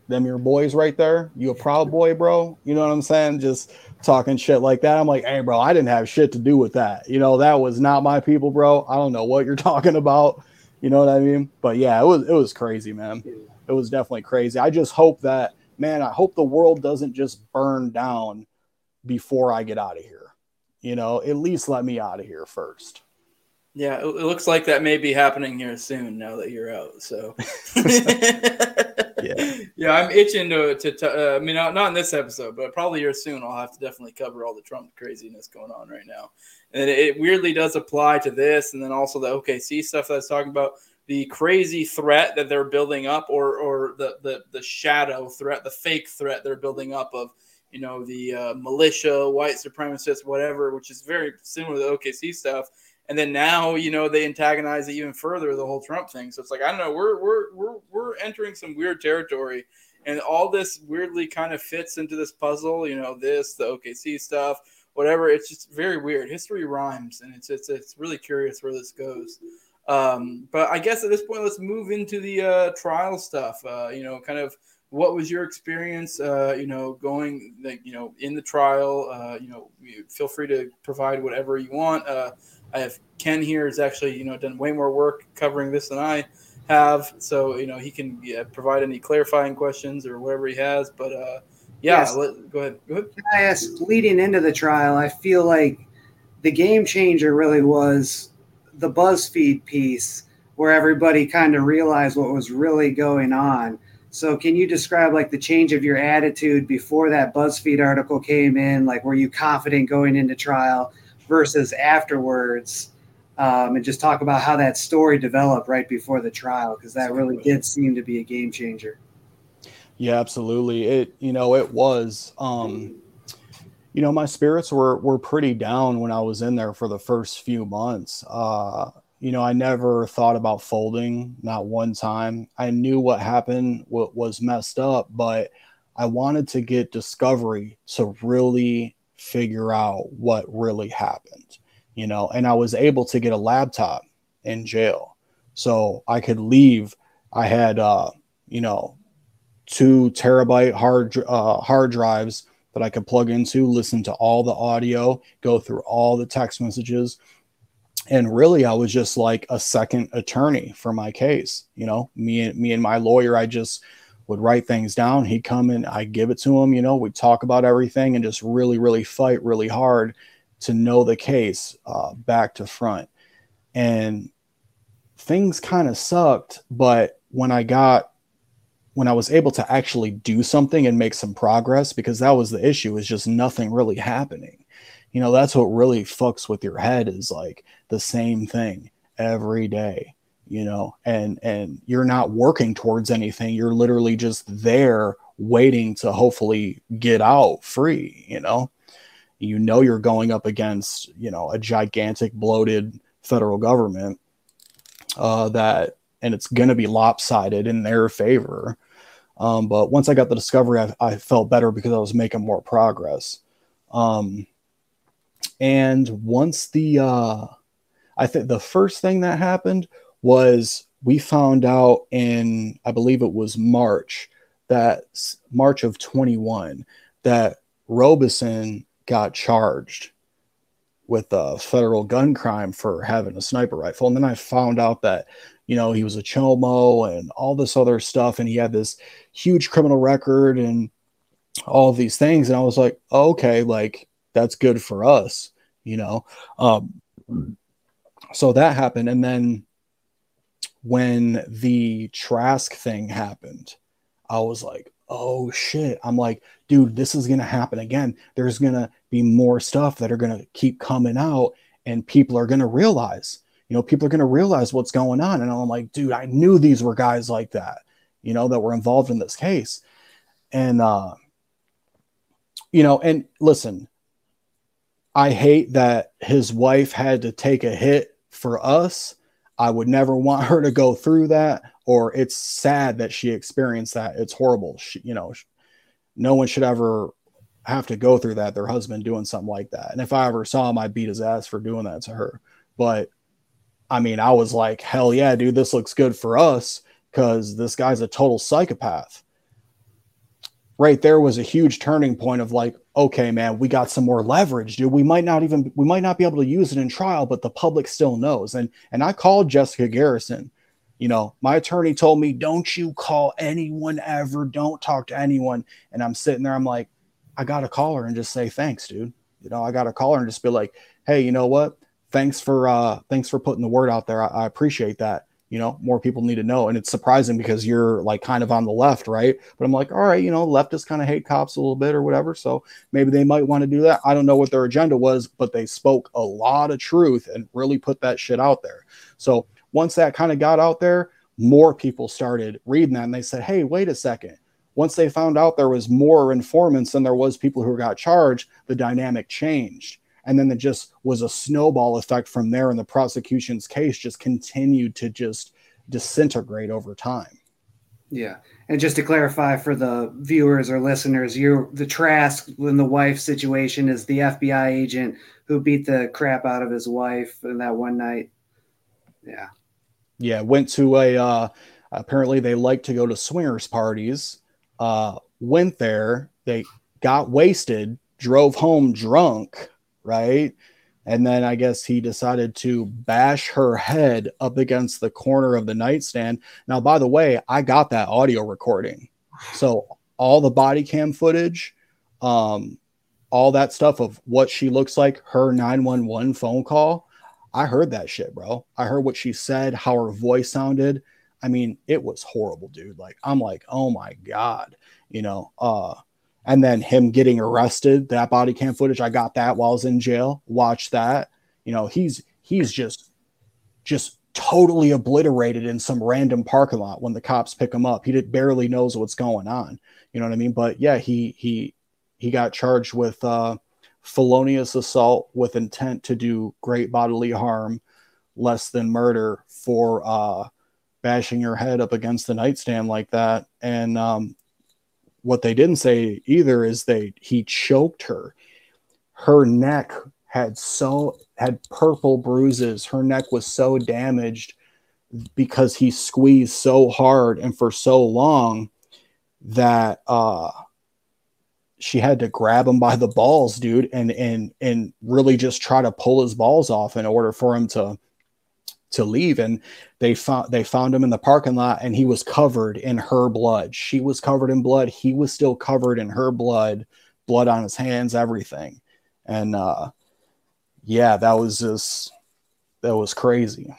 them your boys right there. You a proud boy, bro. You know what I'm saying? Just talking shit like that. I'm like, hey, bro, I didn't have shit to do with that. You know, that was not my people, bro. I don't know what you're talking about. You know what I mean? But yeah, it was it was crazy, man. It was definitely crazy. I just hope that, man, I hope the world doesn't just burn down before I get out of here. You know, at least let me out of here first. Yeah, it looks like that may be happening here soon now that you're out. So, yeah, yeah, I'm itching to. to, to uh, I mean, not, not in this episode, but probably here soon. I'll have to definitely cover all the Trump craziness going on right now, and it, it weirdly does apply to this, and then also the OKC stuff that I was talking about. The crazy threat that they're building up, or or the the the shadow threat, the fake threat they're building up of you know, the uh, militia, white supremacists, whatever, which is very similar to the OKC stuff. And then now, you know, they antagonize it even further, the whole Trump thing. So it's like, I don't know, we're, we're, we're, we're entering some weird territory. And all this weirdly kind of fits into this puzzle, you know, this, the OKC stuff, whatever. It's just very weird. History rhymes, and it's, it's, it's really curious where this goes. Um, but I guess at this point, let's move into the uh, trial stuff. Uh, you know, kind of what was your experience? Uh, you know, going like you know in the trial. Uh, you know, feel free to provide whatever you want. I have Ken here has actually you know done way more work covering this than I have, so you know he can yeah, provide any clarifying questions or whatever he has. But uh, yeah, yes. let, go ahead. Go ahead. I asked leading into the trial. I feel like the game changer really was the BuzzFeed piece where everybody kind of realized what was really going on. So, can you describe like the change of your attitude before that BuzzFeed article came in? Like, were you confident going into trial versus afterwards? Um, and just talk about how that story developed right before the trial because that really did seem to be a game changer. Yeah, absolutely. It you know it was. Um, you know, my spirits were were pretty down when I was in there for the first few months. Uh, you know, I never thought about folding, not one time. I knew what happened, what was messed up, but I wanted to get discovery to really figure out what really happened, you know, and I was able to get a laptop in jail. So I could leave. I had, uh, you know, two terabyte hard uh, hard drives that I could plug into, listen to all the audio, go through all the text messages. And really, I was just like a second attorney for my case. You know, me and me and my lawyer, I just would write things down. He'd come and I'd give it to him. You know, we'd talk about everything and just really, really fight really hard to know the case uh, back to front. And things kind of sucked, but when I got when I was able to actually do something and make some progress, because that was the issue, is just nothing really happening. You know, that's what really fucks with your head is like the same thing every day, you know, and and you're not working towards anything. You're literally just there waiting to hopefully get out free, you know. You know you're going up against, you know, a gigantic bloated federal government uh, that and it's going to be lopsided in their favor um, but once I got the discovery, I, I, felt better because I was making more progress. Um, and once the, uh, I think the first thing that happened was we found out in, I believe it was March, that March of 21, that Robeson got charged with a federal gun crime for having a sniper rifle. And then I found out that you know, he was a chomo and all this other stuff. And he had this huge criminal record and all these things. And I was like, oh, okay, like that's good for us, you know? Um, so that happened. And then when the Trask thing happened, I was like, oh shit. I'm like, dude, this is going to happen again. There's going to be more stuff that are going to keep coming out and people are going to realize you know, people are going to realize what's going on. And I'm like, dude, I knew these were guys like that, you know, that were involved in this case. And, uh, you know, and listen, I hate that his wife had to take a hit for us. I would never want her to go through that, or it's sad that she experienced that. It's horrible. She, you know, no one should ever have to go through that, their husband doing something like that. And if I ever saw him, I'd beat his ass for doing that to her. But I mean, I was like, hell yeah, dude, this looks good for us because this guy's a total psychopath. Right there was a huge turning point of like, okay, man, we got some more leverage, dude. We might not even we might not be able to use it in trial, but the public still knows. And and I called Jessica Garrison. You know, my attorney told me, don't you call anyone ever, don't talk to anyone. And I'm sitting there, I'm like, I gotta call her and just say thanks, dude. You know, I gotta call her and just be like, hey, you know what? thanks for uh thanks for putting the word out there. I, I, appreciate that. You know, more people need to know. And it's surprising because you're like kind of on the left, right? But I'm like, all right, you know, leftists kind of hate cops a little bit or whatever. So maybe they might want to do that. I don't know what their agenda was, but they spoke a lot of truth and really put that shit out there. So once that kind of got out there, more people started reading that and they said, hey, wait a second once they found out there was more informants than there was people who got charged, the dynamic changed. And then it just was a snowball effect from there. And the prosecution's case just continued to just disintegrate over time. Yeah. And just to clarify for the viewers or listeners, you the Trask in the wife situation is the FBI agent who beat the crap out of his wife in that one night. Yeah. Yeah, went to a uh apparently they like to go to swingers parties. Uh went there, they got wasted, drove home drunk, right? And then I guess he decided to bash her head up against the corner of the nightstand. Now, by the way, I got that audio recording. So all the body cam footage, um, all that stuff of what she looks like, her 911 phone call. I heard that shit, bro. I heard what she said, how her voice sounded. I mean, it was horrible, dude. Like, I'm like, oh my God, you know, uh, and then him getting arrested that body cam footage i got that while i was in jail. Watch that. You know he's he's just just totally obliterated in some random parking lot when the cops pick him up. He did, barely knows what's going on. You know what i mean? But yeah he he he got charged with uh felonious assault with intent to do great bodily harm less than murder for uh bashing your head up against the nightstand like that. And um what they didn't say either is they he choked her. Her neck had so had purple bruises. Her neck was so damaged because he squeezed so hard and for so long that uh she had to grab him by the balls, dude, and and and really just try to pull his balls off in order for him to to leave and they found they found him in the parking lot and he was covered in her blood she was covered in blood he was still covered in her blood blood on his hands everything and uh yeah that was just that was crazy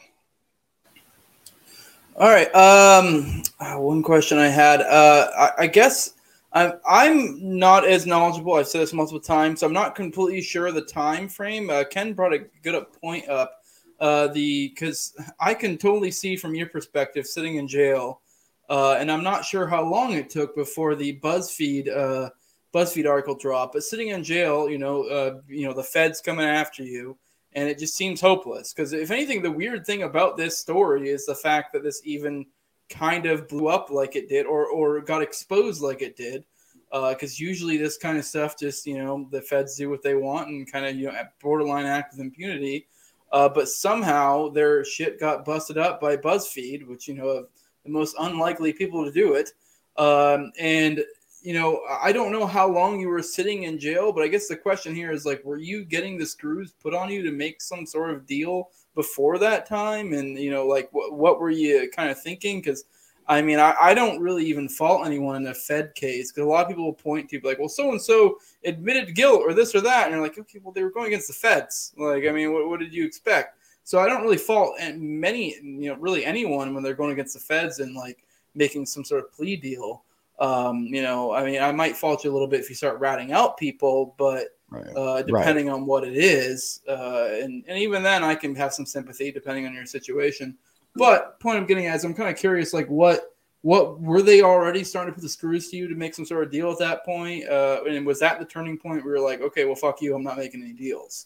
all right um uh, one question i had uh i, I guess I'm, I'm not as knowledgeable. I've said this multiple times. So I'm not completely sure the time frame. Uh, Ken brought a good point up uh, the because I can totally see from your perspective sitting in jail, uh, and I'm not sure how long it took before the BuzzFeed uh, BuzzFeed article dropped. But sitting in jail, you know, uh, you know, the feds coming after you, and it just seems hopeless. Because if anything, the weird thing about this story is the fact that this even kind of blew up like it did, or or got exposed like it did. Because uh, usually this kind of stuff just you know the feds do what they want and kind of you know borderline act with impunity uh, but somehow their shit got busted up by BuzzFeed, which you know the most unlikely people to do it. Um, and you know, I don't know how long you were sitting in jail, but I guess the question here is like, were you getting the screws put on you to make some sort of deal before that time? And you know, like, what what were you kind of thinking? Because I mean, I, I don't really even fault anyone in a Fed case because a lot of people will point to like, well, so and so admitted guilt or this or that, and you're like, okay, well, they were going against the Feds. Like, I mean, what, what did you expect? So I don't really fault many, you know, really anyone when they're going against the Feds and like making some sort of plea deal. Um, you know, I mean, I might fault you a little bit if you start ratting out people, but right. uh, depending right. on what it is, uh, and and even then, I can have some sympathy depending on your situation. But point I'm getting at is I'm kind of curious, like what what were they already starting to put the screws to you to make some sort of deal at that point? Uh, and was that the turning point where you're like, okay, well, fuck you, I'm not making any deals?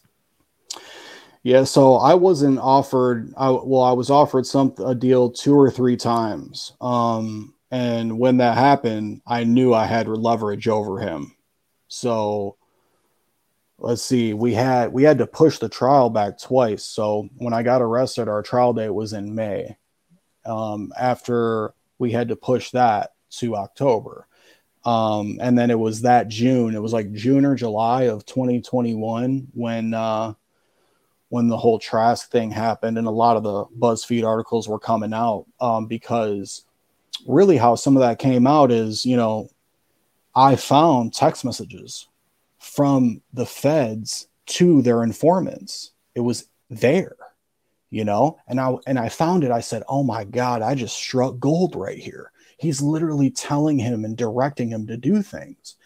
Yeah, so I wasn't offered. I, well, I was offered some a deal two or three times, um, and when that happened, I knew I had leverage over him. So let's see we had we had to push the trial back twice. So when i got arrested our trial date was in may. Um, after we had to push that to october. Um, and then it was that june it was like june or july of 2021 when uh, when the whole trask thing happened and a lot of the buzzfeed articles were coming out um, because really how some of that came out is you know i found text messages from the feds to their informants. It was there, you know. And I and I found it. I said, "Oh my god, I just struck gold right here." He's literally telling him and directing him to do things.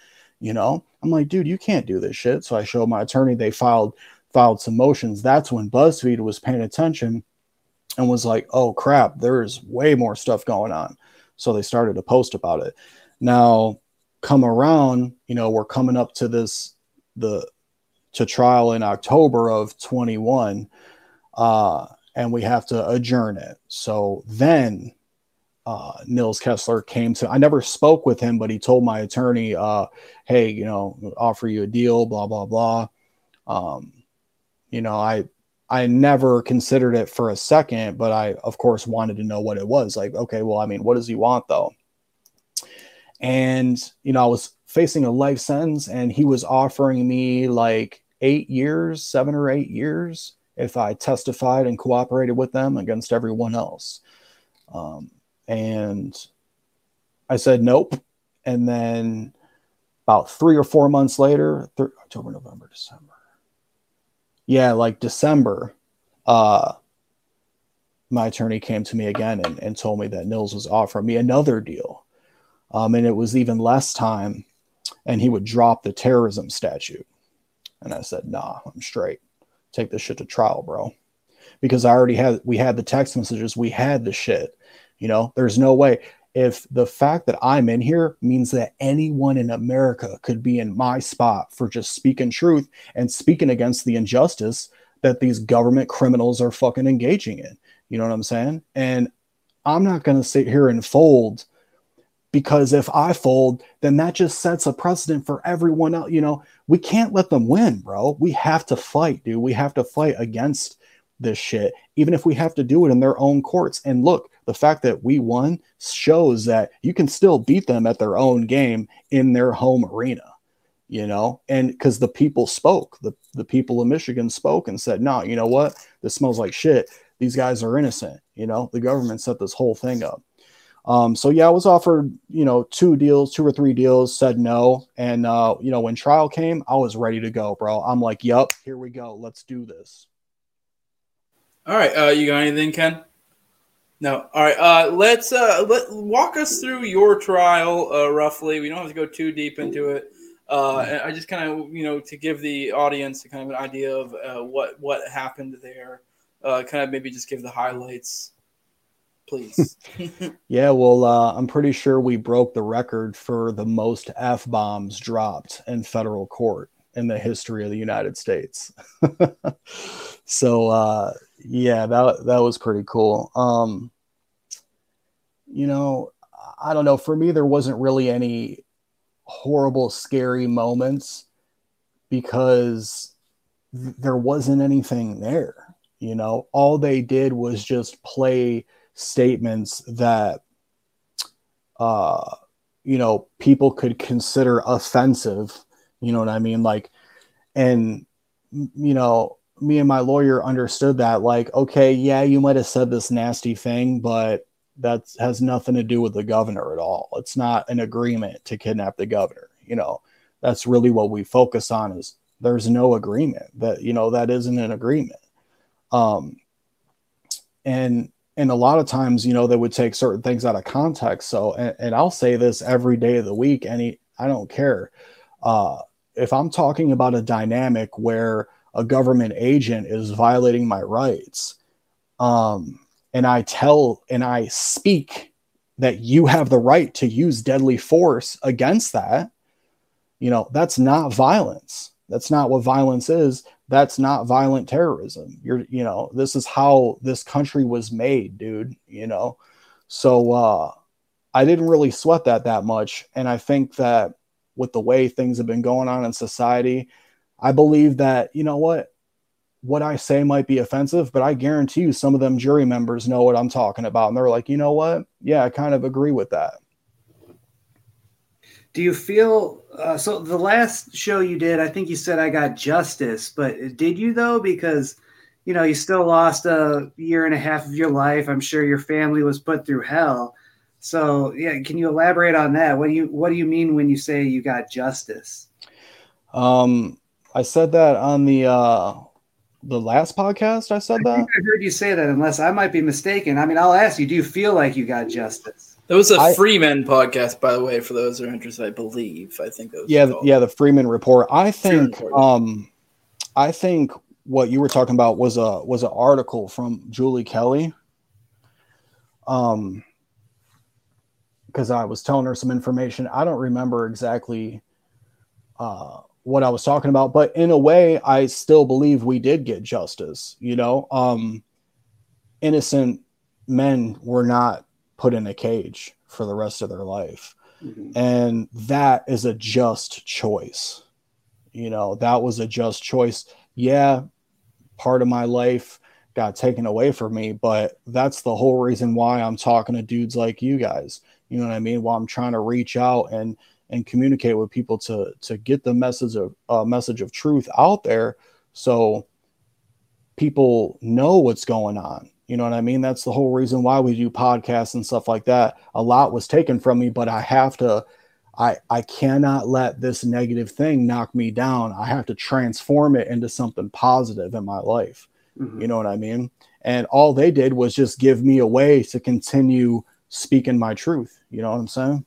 You know, I'm like, dude, you can't do this shit. So I showed my attorney. They filed filed some motions. That's when BuzzFeed was paying attention and was like, "Oh crap, there's way more stuff going on." So they started to post about it. Now, come around, you know, we're coming up to this the to trial in October of 21, uh, and we have to adjourn it. So then uh, Nils Kessler came to. I never spoke with him, but he told my attorney, uh, "Hey, you know, offer you a deal, blah blah blah." Um, you know, I I never considered it for a second, but I of course wanted to know what it was. Like, okay, well, I mean, what does he want though? And you know, I was facing a life sentence, and he was offering me like eight years, seven or eight years, if I testified and cooperated with them against everyone else. Um, and I said, nope. And then about three or four months later, th- October, November, December. Yeah, like December, uh, my attorney came to me again and, and told me that Nils was offering me another deal. Um, and it was even less time, and he would drop the terrorism statute. And I said, nah, I'm straight. Take this shit to trial, bro. Because I already had, we had the text messages, we had the shit. You know, there's no way. If the fact that I'm in here means that anyone in America could be in my spot for just speaking truth and speaking against the injustice that these government criminals are fucking engaging in. You know what I'm saying? And I'm not going to sit here and fold because if I fold, then that just sets a precedent for everyone else. You know, we can't let them win, bro. We have to fight, dude. We have to fight against this shit, even if we have to do it in their own courts. And look, the fact that we won shows that you can still beat them at their own game in their home arena, you know, and because the people spoke, the, the people of Michigan spoke and said, no, you know what? This smells like shit. These guys are innocent. You know, the government set this whole thing up. Um, so yeah, I was offered, you know, two deals, two or three deals, said no. And, uh, you know, when trial came, I was ready to go, bro. I'm like, yup, here we go. Let's do this. All right, uh, you got anything, Ken? No. All right. Uh, let's uh, let walk us through your trial uh, roughly. We don't have to go too deep into it. Uh, I just kind of you know to give the audience kind of an idea of uh, what what happened there. Uh, kind of maybe just give the highlights, please. yeah. Well, uh, I'm pretty sure we broke the record for the most f bombs dropped in federal court in the history of the United States. so uh, yeah, that that was pretty cool. Um, you know, I don't know. For me, there wasn't really any horrible, scary moments because th- there wasn't anything there. You know, all they did was just play statements that, uh, you know, people could consider offensive. You know what I mean? Like, and you know, me and my lawyer understood that like okay yeah you might have said this nasty thing but that has nothing to do with the governor at all it's not an agreement to kidnap the governor you know that's really what we focus on is there's no agreement that you know that isn't an agreement um and and a lot of times you know they would take certain things out of context. So and, and i'll say this every day of the week any i don't care. Uh if i'm talking about a dynamic where a government agent is violating my rights um, and i tell and i speak that you have the right to use deadly force against that you know that's not violence. That's not what violence is that's not violent terrorism you're you know this is how this country was made dude you know so uh i didn't really sweat that that much and i think that with the way things have been going on in society I believe that, you know what, what I say might be offensive, but I guarantee you some of them jury members know what I'm talking about. And they're like, you know what? Yeah, I kind of agree with that. Do you feel uh, so? The last show you did, I think you said I got justice, but did you though? Because you know, you still lost a year and a half of your life. I'm sure your family was put through hell. So, yeah, can you elaborate on that? What do you What do you mean when you say you got justice? Um, I said that on the uh the last podcast. I said I that. I heard you say that. Unless I might be mistaken. I mean, I'll ask you. Do you feel like you got justice? That was a I, Freeman podcast, by the way, for those who are interested. I believe. I think that was yeah, yeah, the Freeman report. I think. Um, I think what you were talking about was a was an article from Julie Kelly. Um, because I was telling her some information. I don't remember exactly uh, what I was talking about, but in a way, I still believe we did get justice. You know, um, innocent men were not put in a cage for the rest of their life. Mm-hmm. And that is a just choice. You know, that was a just choice. Yeah, part of my life got taken away from me, but that's the whole reason why I'm talking to dudes like you guys. You know what I mean? While I'm trying to reach out and and communicate with people to to get the message of uh, message of truth out there so people know what's going on you know what i mean? That's the whole reason why we do podcasts and stuff like that. A lot was taken from me but i have to i i cannot let this negative thing knock me down. I have to transform it into something positive in my life. Mm-hmm. you know what i mean? And all they did was just give me a way to continue speaking my truth. You know what i'm saying?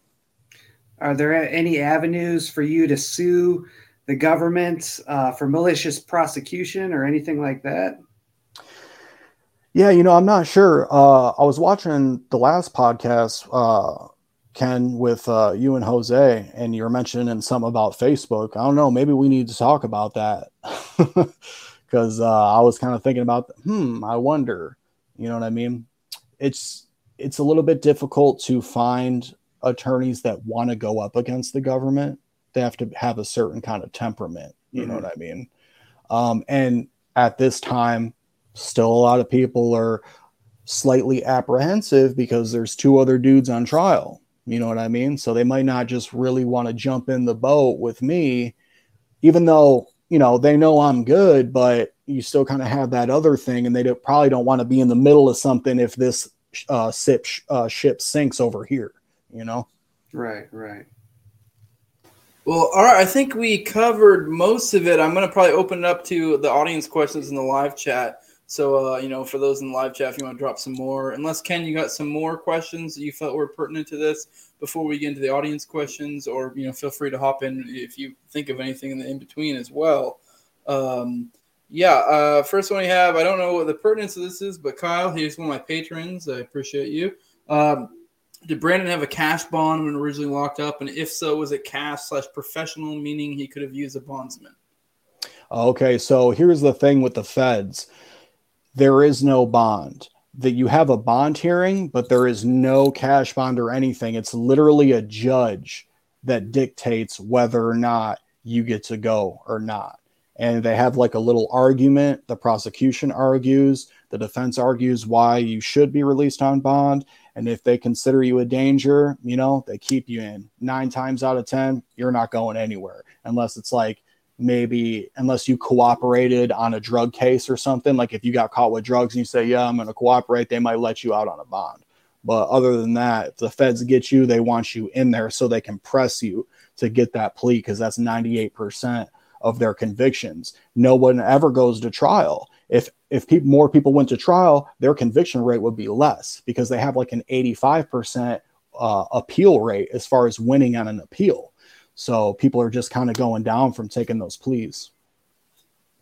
Are there any avenues for you to sue the government uh, for malicious prosecution or anything like that? Yeah, you know, I'm not sure. Uh, I was watching the last podcast, uh, Ken, with uh, you and Jose, and you were mentioning something about Facebook. I don't know. Maybe we need to talk about that because uh, I was kind of thinking about, hmm, I wonder. You know what I mean? It's it's a little bit difficult to find attorneys that want to go up against the government, they have to have a certain kind of temperament. You mm-hmm. know what I mean? Um, and at this time, still a lot of people are slightly apprehensive because there's two other dudes on trial. You know what I mean? So they might not just really want to jump in the boat with me, even though, you know, they know I'm good, but you still kind of have that other thing. And they don't, probably don't want to be in the middle of something if this uh, ship, uh, ship sinks over here you know? Right, right. Well, all right. I think we covered most of it. I'm going to probably open it up to the audience questions in the live chat. So, uh, you know, for those in the live chat, if you want to drop some more, unless Ken, you got some more questions that you felt were pertinent to this before we get into the audience questions, or you know, feel free to hop in if you think of anything in the in between as well. Um, yeah, uh, first one we have, I don't know what the pertinence of this is, but Kyle, he's one of my patrons. I appreciate you. Um, did Brandon have a cash bond when originally locked up? And if so, was it cash slash professional, meaning he could have used a bondsman? Okay, so here's the thing with the feds there is no bond. That you have a bond hearing, but there is no cash bond or anything. It's literally a judge that dictates whether or not you get to go or not. And they have like a little argument. The prosecution argues, the defense argues why you should be released on bond. And if they consider you a danger, you know, they keep you in. Nine times out of 10, you're not going anywhere unless it's like maybe, unless you cooperated on a drug case or something. Like if you got caught with drugs and you say, yeah, I'm going to cooperate, they might let you out on a bond. But other than that, if the feds get you, they want you in there so they can press you to get that plea because that's 98% of their convictions. No one ever goes to trial if if people, more people went to trial, their conviction rate would be less because they have like an 85% uh, appeal rate as far as winning on an appeal. So people are just kind of going down from taking those pleas.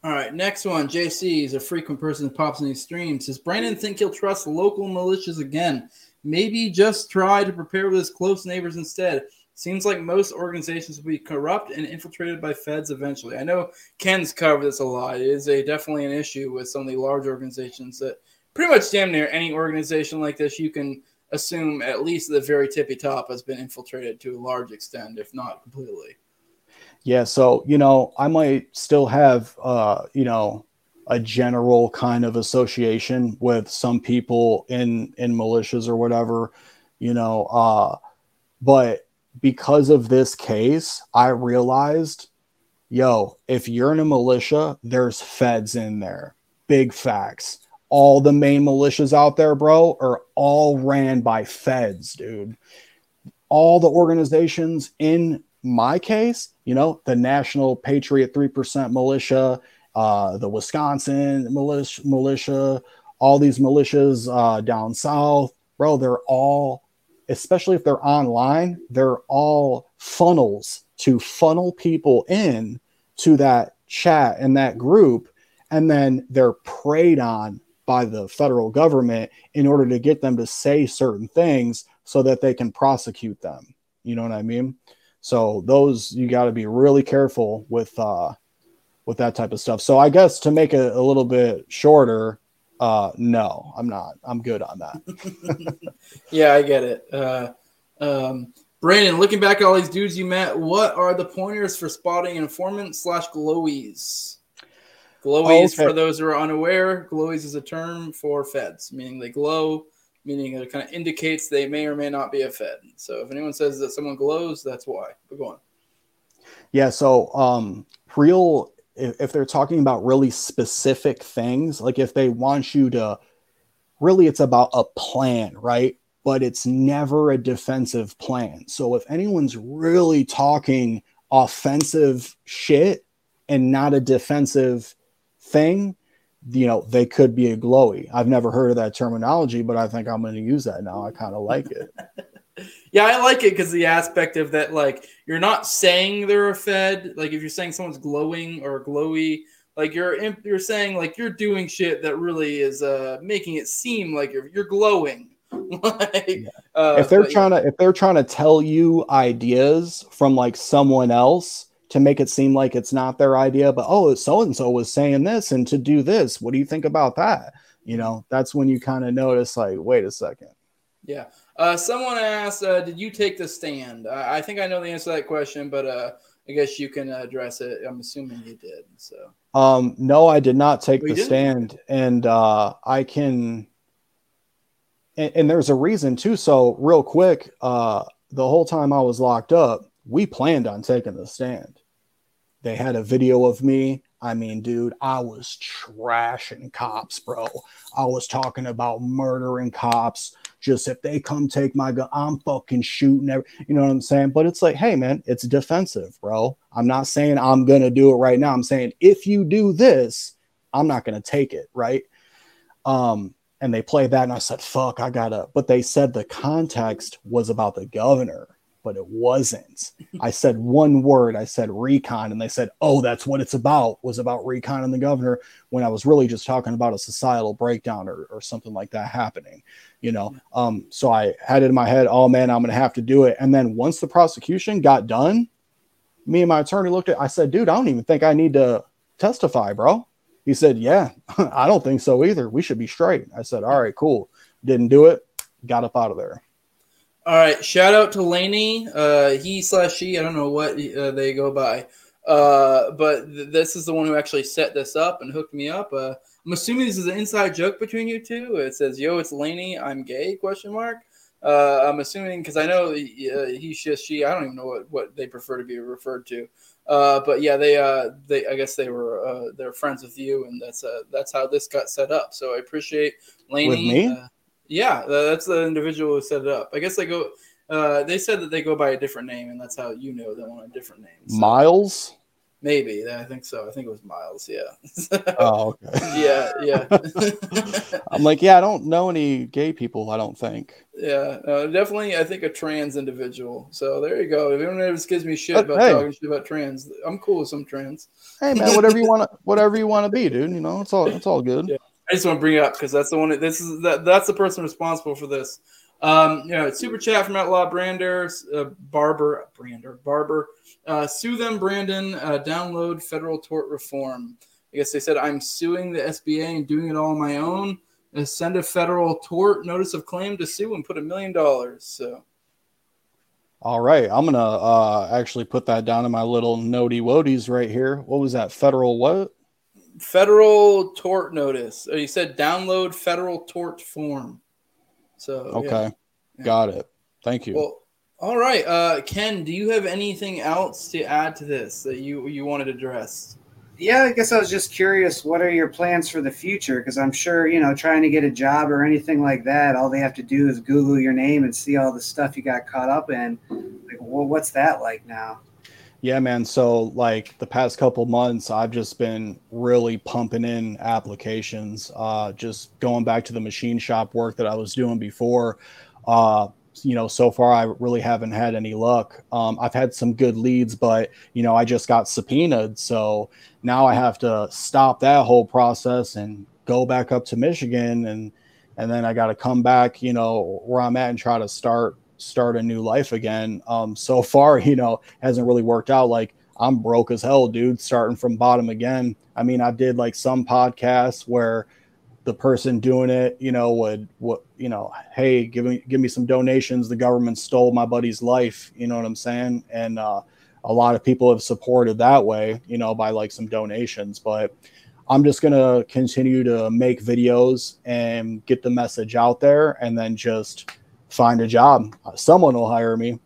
All right, next one. JC is a frequent person that pops in these streams. Does Brandon think he'll trust local militias again? Maybe just try to prepare with his close neighbors instead. Seems like most organizations will be corrupt and infiltrated by feds eventually. I know Ken's covered this a lot. It is a definitely an issue with some of the large organizations that pretty much damn near any organization like this you can assume at least the very tippy top has been infiltrated to a large extent, if not completely. Yeah, so you know, I might still have uh, you know, a general kind of association with some people in in militias or whatever, you know, uh but because of this case, I realized, yo, if you're in a militia, there's feds in there. Big facts. All the main militias out there, bro, are all ran by feds, dude. All the organizations in my case, you know, the National Patriot 3% militia, uh, the Wisconsin militia, militia, all these militias uh, down south, bro, they're all especially if they're online, they're all funnels to funnel people in to that chat and that group. And then they're preyed on by the federal government in order to get them to say certain things so that they can prosecute them. You know what I mean? So those you got to be really careful with uh with that type of stuff. So I guess to make it a little bit shorter, uh no, I'm not. I'm good on that. yeah, I get it. Uh um Brandon, looking back at all these dudes you met, what are the pointers for spotting informants slash glowies? Glowies, okay. for those who are unaware, glowies is a term for feds, meaning they glow, meaning it kind of indicates they may or may not be a fed. So if anyone says that someone glows, that's why. But go on. Yeah. So um, real, if, if they're talking about really specific things, like if they want you to, really, it's about a plan, right? but it's never a defensive plan. So if anyone's really talking offensive shit and not a defensive thing, you know, they could be a glowy. I've never heard of that terminology, but I think I'm going to use that now. I kind of like it. yeah, I like it because the aspect of that, like, you're not saying they're a Fed. Like, if you're saying someone's glowing or glowy, like you're you're saying like you're doing shit that really is uh making it seem like you're you're glowing like, uh, if they're trying yeah. to if they're trying to tell you ideas from like someone else to make it seem like it's not their idea, but oh, so and so was saying this and to do this. What do you think about that? You know, that's when you kind of notice, like, wait a second. Yeah. Uh, someone asked, uh, "Did you take the stand?" Uh, I think I know the answer to that question, but uh, I guess you can address it. I'm assuming you did. So. Um, no, I did not take the stand, and uh, I can and, and there's a reason too. So real quick, uh, the whole time I was locked up, we planned on taking the stand. They had a video of me. I mean, dude, I was trashing cops, bro. I was talking about murdering cops. Just if they come take my gun, I'm fucking shooting. Every, you know what I'm saying? But it's like, hey, man, it's defensive, bro. I'm not saying I'm going to do it right now. I'm saying if you do this, I'm not going to take it, right? Um, and they played that and I said, fuck, I gotta. But they said the context was about the governor, but it wasn't. I said one word, I said recon, and they said, oh, that's what it's about, was about recon and the governor, when I was really just talking about a societal breakdown or, or something like that happening, you know. Um, so I had it in my head, oh man, I'm gonna have to do it. And then once the prosecution got done, me and my attorney looked at I said, dude, I don't even think I need to testify, bro. He said, Yeah, I don't think so either. We should be straight. I said, All right, cool. Didn't do it. Got up out of there. All right. Shout out to Laney. Uh, he slash she. I don't know what uh, they go by. Uh, but th- this is the one who actually set this up and hooked me up. Uh, I'm assuming this is an inside joke between you two. It says, "Yo, it's Laney. I'm gay?" Question mark. Uh, I'm assuming because I know he, uh, he, she, she. I don't even know what, what they prefer to be referred to. Uh, but yeah, they uh, they I guess they were uh, they're friends with you, and that's uh, that's how this got set up. So I appreciate Laney. With me? Uh, yeah, that's the individual who set it up. I guess they go. Uh, they said that they go by a different name, and that's how you know them on a different name. So. Miles. Maybe I think so. I think it was Miles. Yeah. oh, okay. Yeah, yeah. I'm like, yeah, I don't know any gay people. I don't think. Yeah, uh, definitely. I think a trans individual. So there you go. If anyone ever gives me shit but, about hey, talking shit about trans, I'm cool with some trans. Hey man, whatever you want to, whatever you want to be, dude. You know, it's all, it's all good. Yeah. I just want to bring it up because that's the one. That, this is that. That's the person responsible for this. Um, know, super chat from Outlaw Brander, uh, Barber, Brander, Barber. Uh, sue them, Brandon. Uh, download federal tort reform. I guess they said I'm suing the SBA and doing it all on my own. Uh, send a federal tort notice of claim to sue and put a million dollars. So. All right, I'm gonna uh, actually put that down in my little notey woties right here. What was that? Federal what? Federal tort notice. Oh, you said download federal tort form. So okay, yeah. got it. Thank you. Well, all right, uh, Ken. Do you have anything else to add to this that you you wanted to address? Yeah, I guess I was just curious. What are your plans for the future? Because I'm sure you know, trying to get a job or anything like that, all they have to do is Google your name and see all the stuff you got caught up in. Like, well, what's that like now? Yeah, man. So, like the past couple months, I've just been really pumping in applications, uh, just going back to the machine shop work that I was doing before. Uh, you know, so far I really haven't had any luck. Um, I've had some good leads, but you know, I just got subpoenaed, so now I have to stop that whole process and go back up to Michigan and and then I got to come back, you know, where I'm at and try to start start a new life again. Um, so far, you know, hasn't really worked out. Like I'm broke as hell, dude, starting from bottom again. I mean, I did like some podcasts where the person doing it, you know, would what you know, hey, give me give me some donations. The government stole my buddy's life, you know what I'm saying? And uh, a lot of people have supported that way, you know, by like some donations. But I'm just gonna continue to make videos and get the message out there, and then just find a job. Someone will hire me.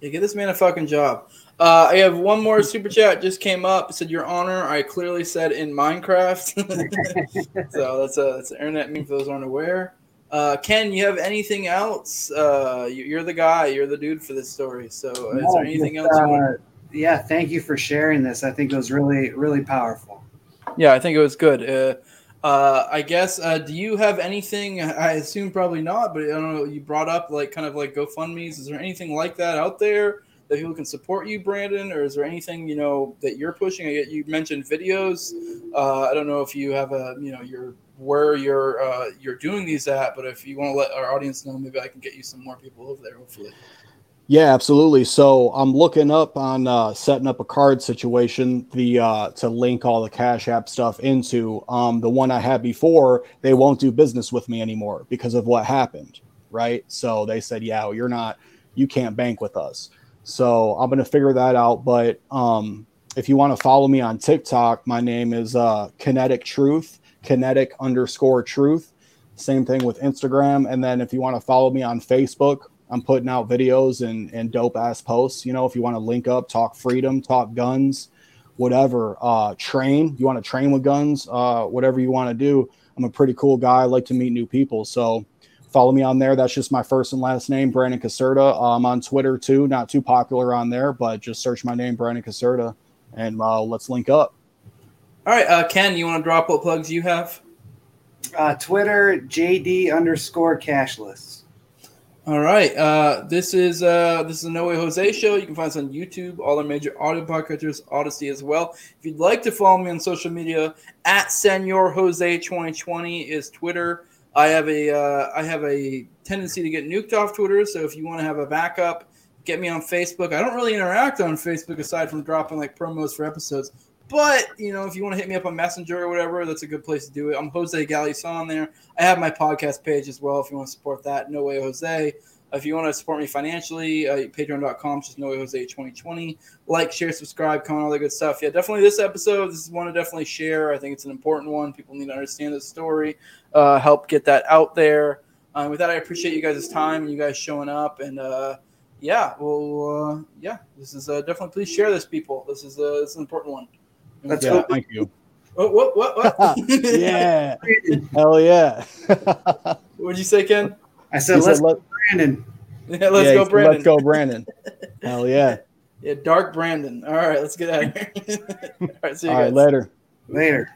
Yeah, get this man a fucking job. Uh, I have one more super chat just came up. It said, "Your Honor." I clearly said in Minecraft, so that's a that's an internet meme for those aren't aware. Uh, Ken, you have anything else? Uh, you, are the guy. You're the dude for this story. So, uh, no, is there anything else? Uh, yeah, thank you for sharing this. I think it was really really powerful. Yeah, I think it was good. Uh, I guess. Uh, do you have anything? I assume probably not, but I don't know. You brought up like kind of like GoFundmes. Is there anything like that out there? that people can support you, Brandon, or is there anything you know that you're pushing? I get You mentioned videos. Uh, I don't know if you have a you know your where you're uh, you're doing these at, but if you want to let our audience know, maybe I can get you some more people over there. Hopefully. Yeah, absolutely. So I'm looking up on uh, setting up a card situation, the uh, to link all the Cash App stuff into. Um, the one I had before, they won't do business with me anymore because of what happened, right? So they said, "Yeah, you're not, you can't bank with us." So I'm gonna figure that out. But um, if you want to follow me on TikTok, my name is uh, Kinetic Truth, Kinetic underscore Truth. Same thing with Instagram. And then if you want to follow me on Facebook, I'm putting out videos and, and dope ass posts. You know, if you want to link up, talk freedom, talk guns, whatever. Uh, train. You want to train with guns, uh, whatever you want to do. I'm a pretty cool guy. I like to meet new people. So follow me on there. That's just my first and last name, Brandon Caserta. I'm on Twitter too, not too popular on there, but just search my name, Brandon Caserta, and uh, let's link up. All right, uh, Ken, you want to drop what plugs you have? Uh, Twitter, JD underscore cashless. All right. Uh, this is uh, this is a No Way Jose show. You can find us on YouTube, all our major audio podcasters, Odysee as well. If you'd like to follow me on social media, at Senor Jose 2020 is Twitter. I have a uh, I have a tendency to get nuked off Twitter. So if you want to have a backup, get me on Facebook. I don't really interact on Facebook aside from dropping like promos for episodes. But you know, if you want to hit me up on Messenger or whatever, that's a good place to do it. I'm Jose Galison there. I have my podcast page as well. If you want to support that, no way Jose. If you want to support me financially, uh, patreon.com, just know Jose 2020. Like, share, subscribe, comment, all that good stuff. Yeah, definitely this episode. This is one to definitely share. I think it's an important one. People need to understand the story, uh, help get that out there. Uh, with that, I appreciate you guys' time and you guys showing up. And uh, yeah, well, uh, yeah, this is uh, definitely please share this, people. This is, uh, this is an important one. That's yeah, Thank you. Oh, what, what, what? what? yeah. Hell yeah. What'd you say, Ken? I said, let's let, Brandon. Yeah, let's yeah, go, Brandon. Let's go, Brandon. Hell yeah. Yeah, dark Brandon. All right, let's get out of here. All right, see you All guys. Right, later. Later.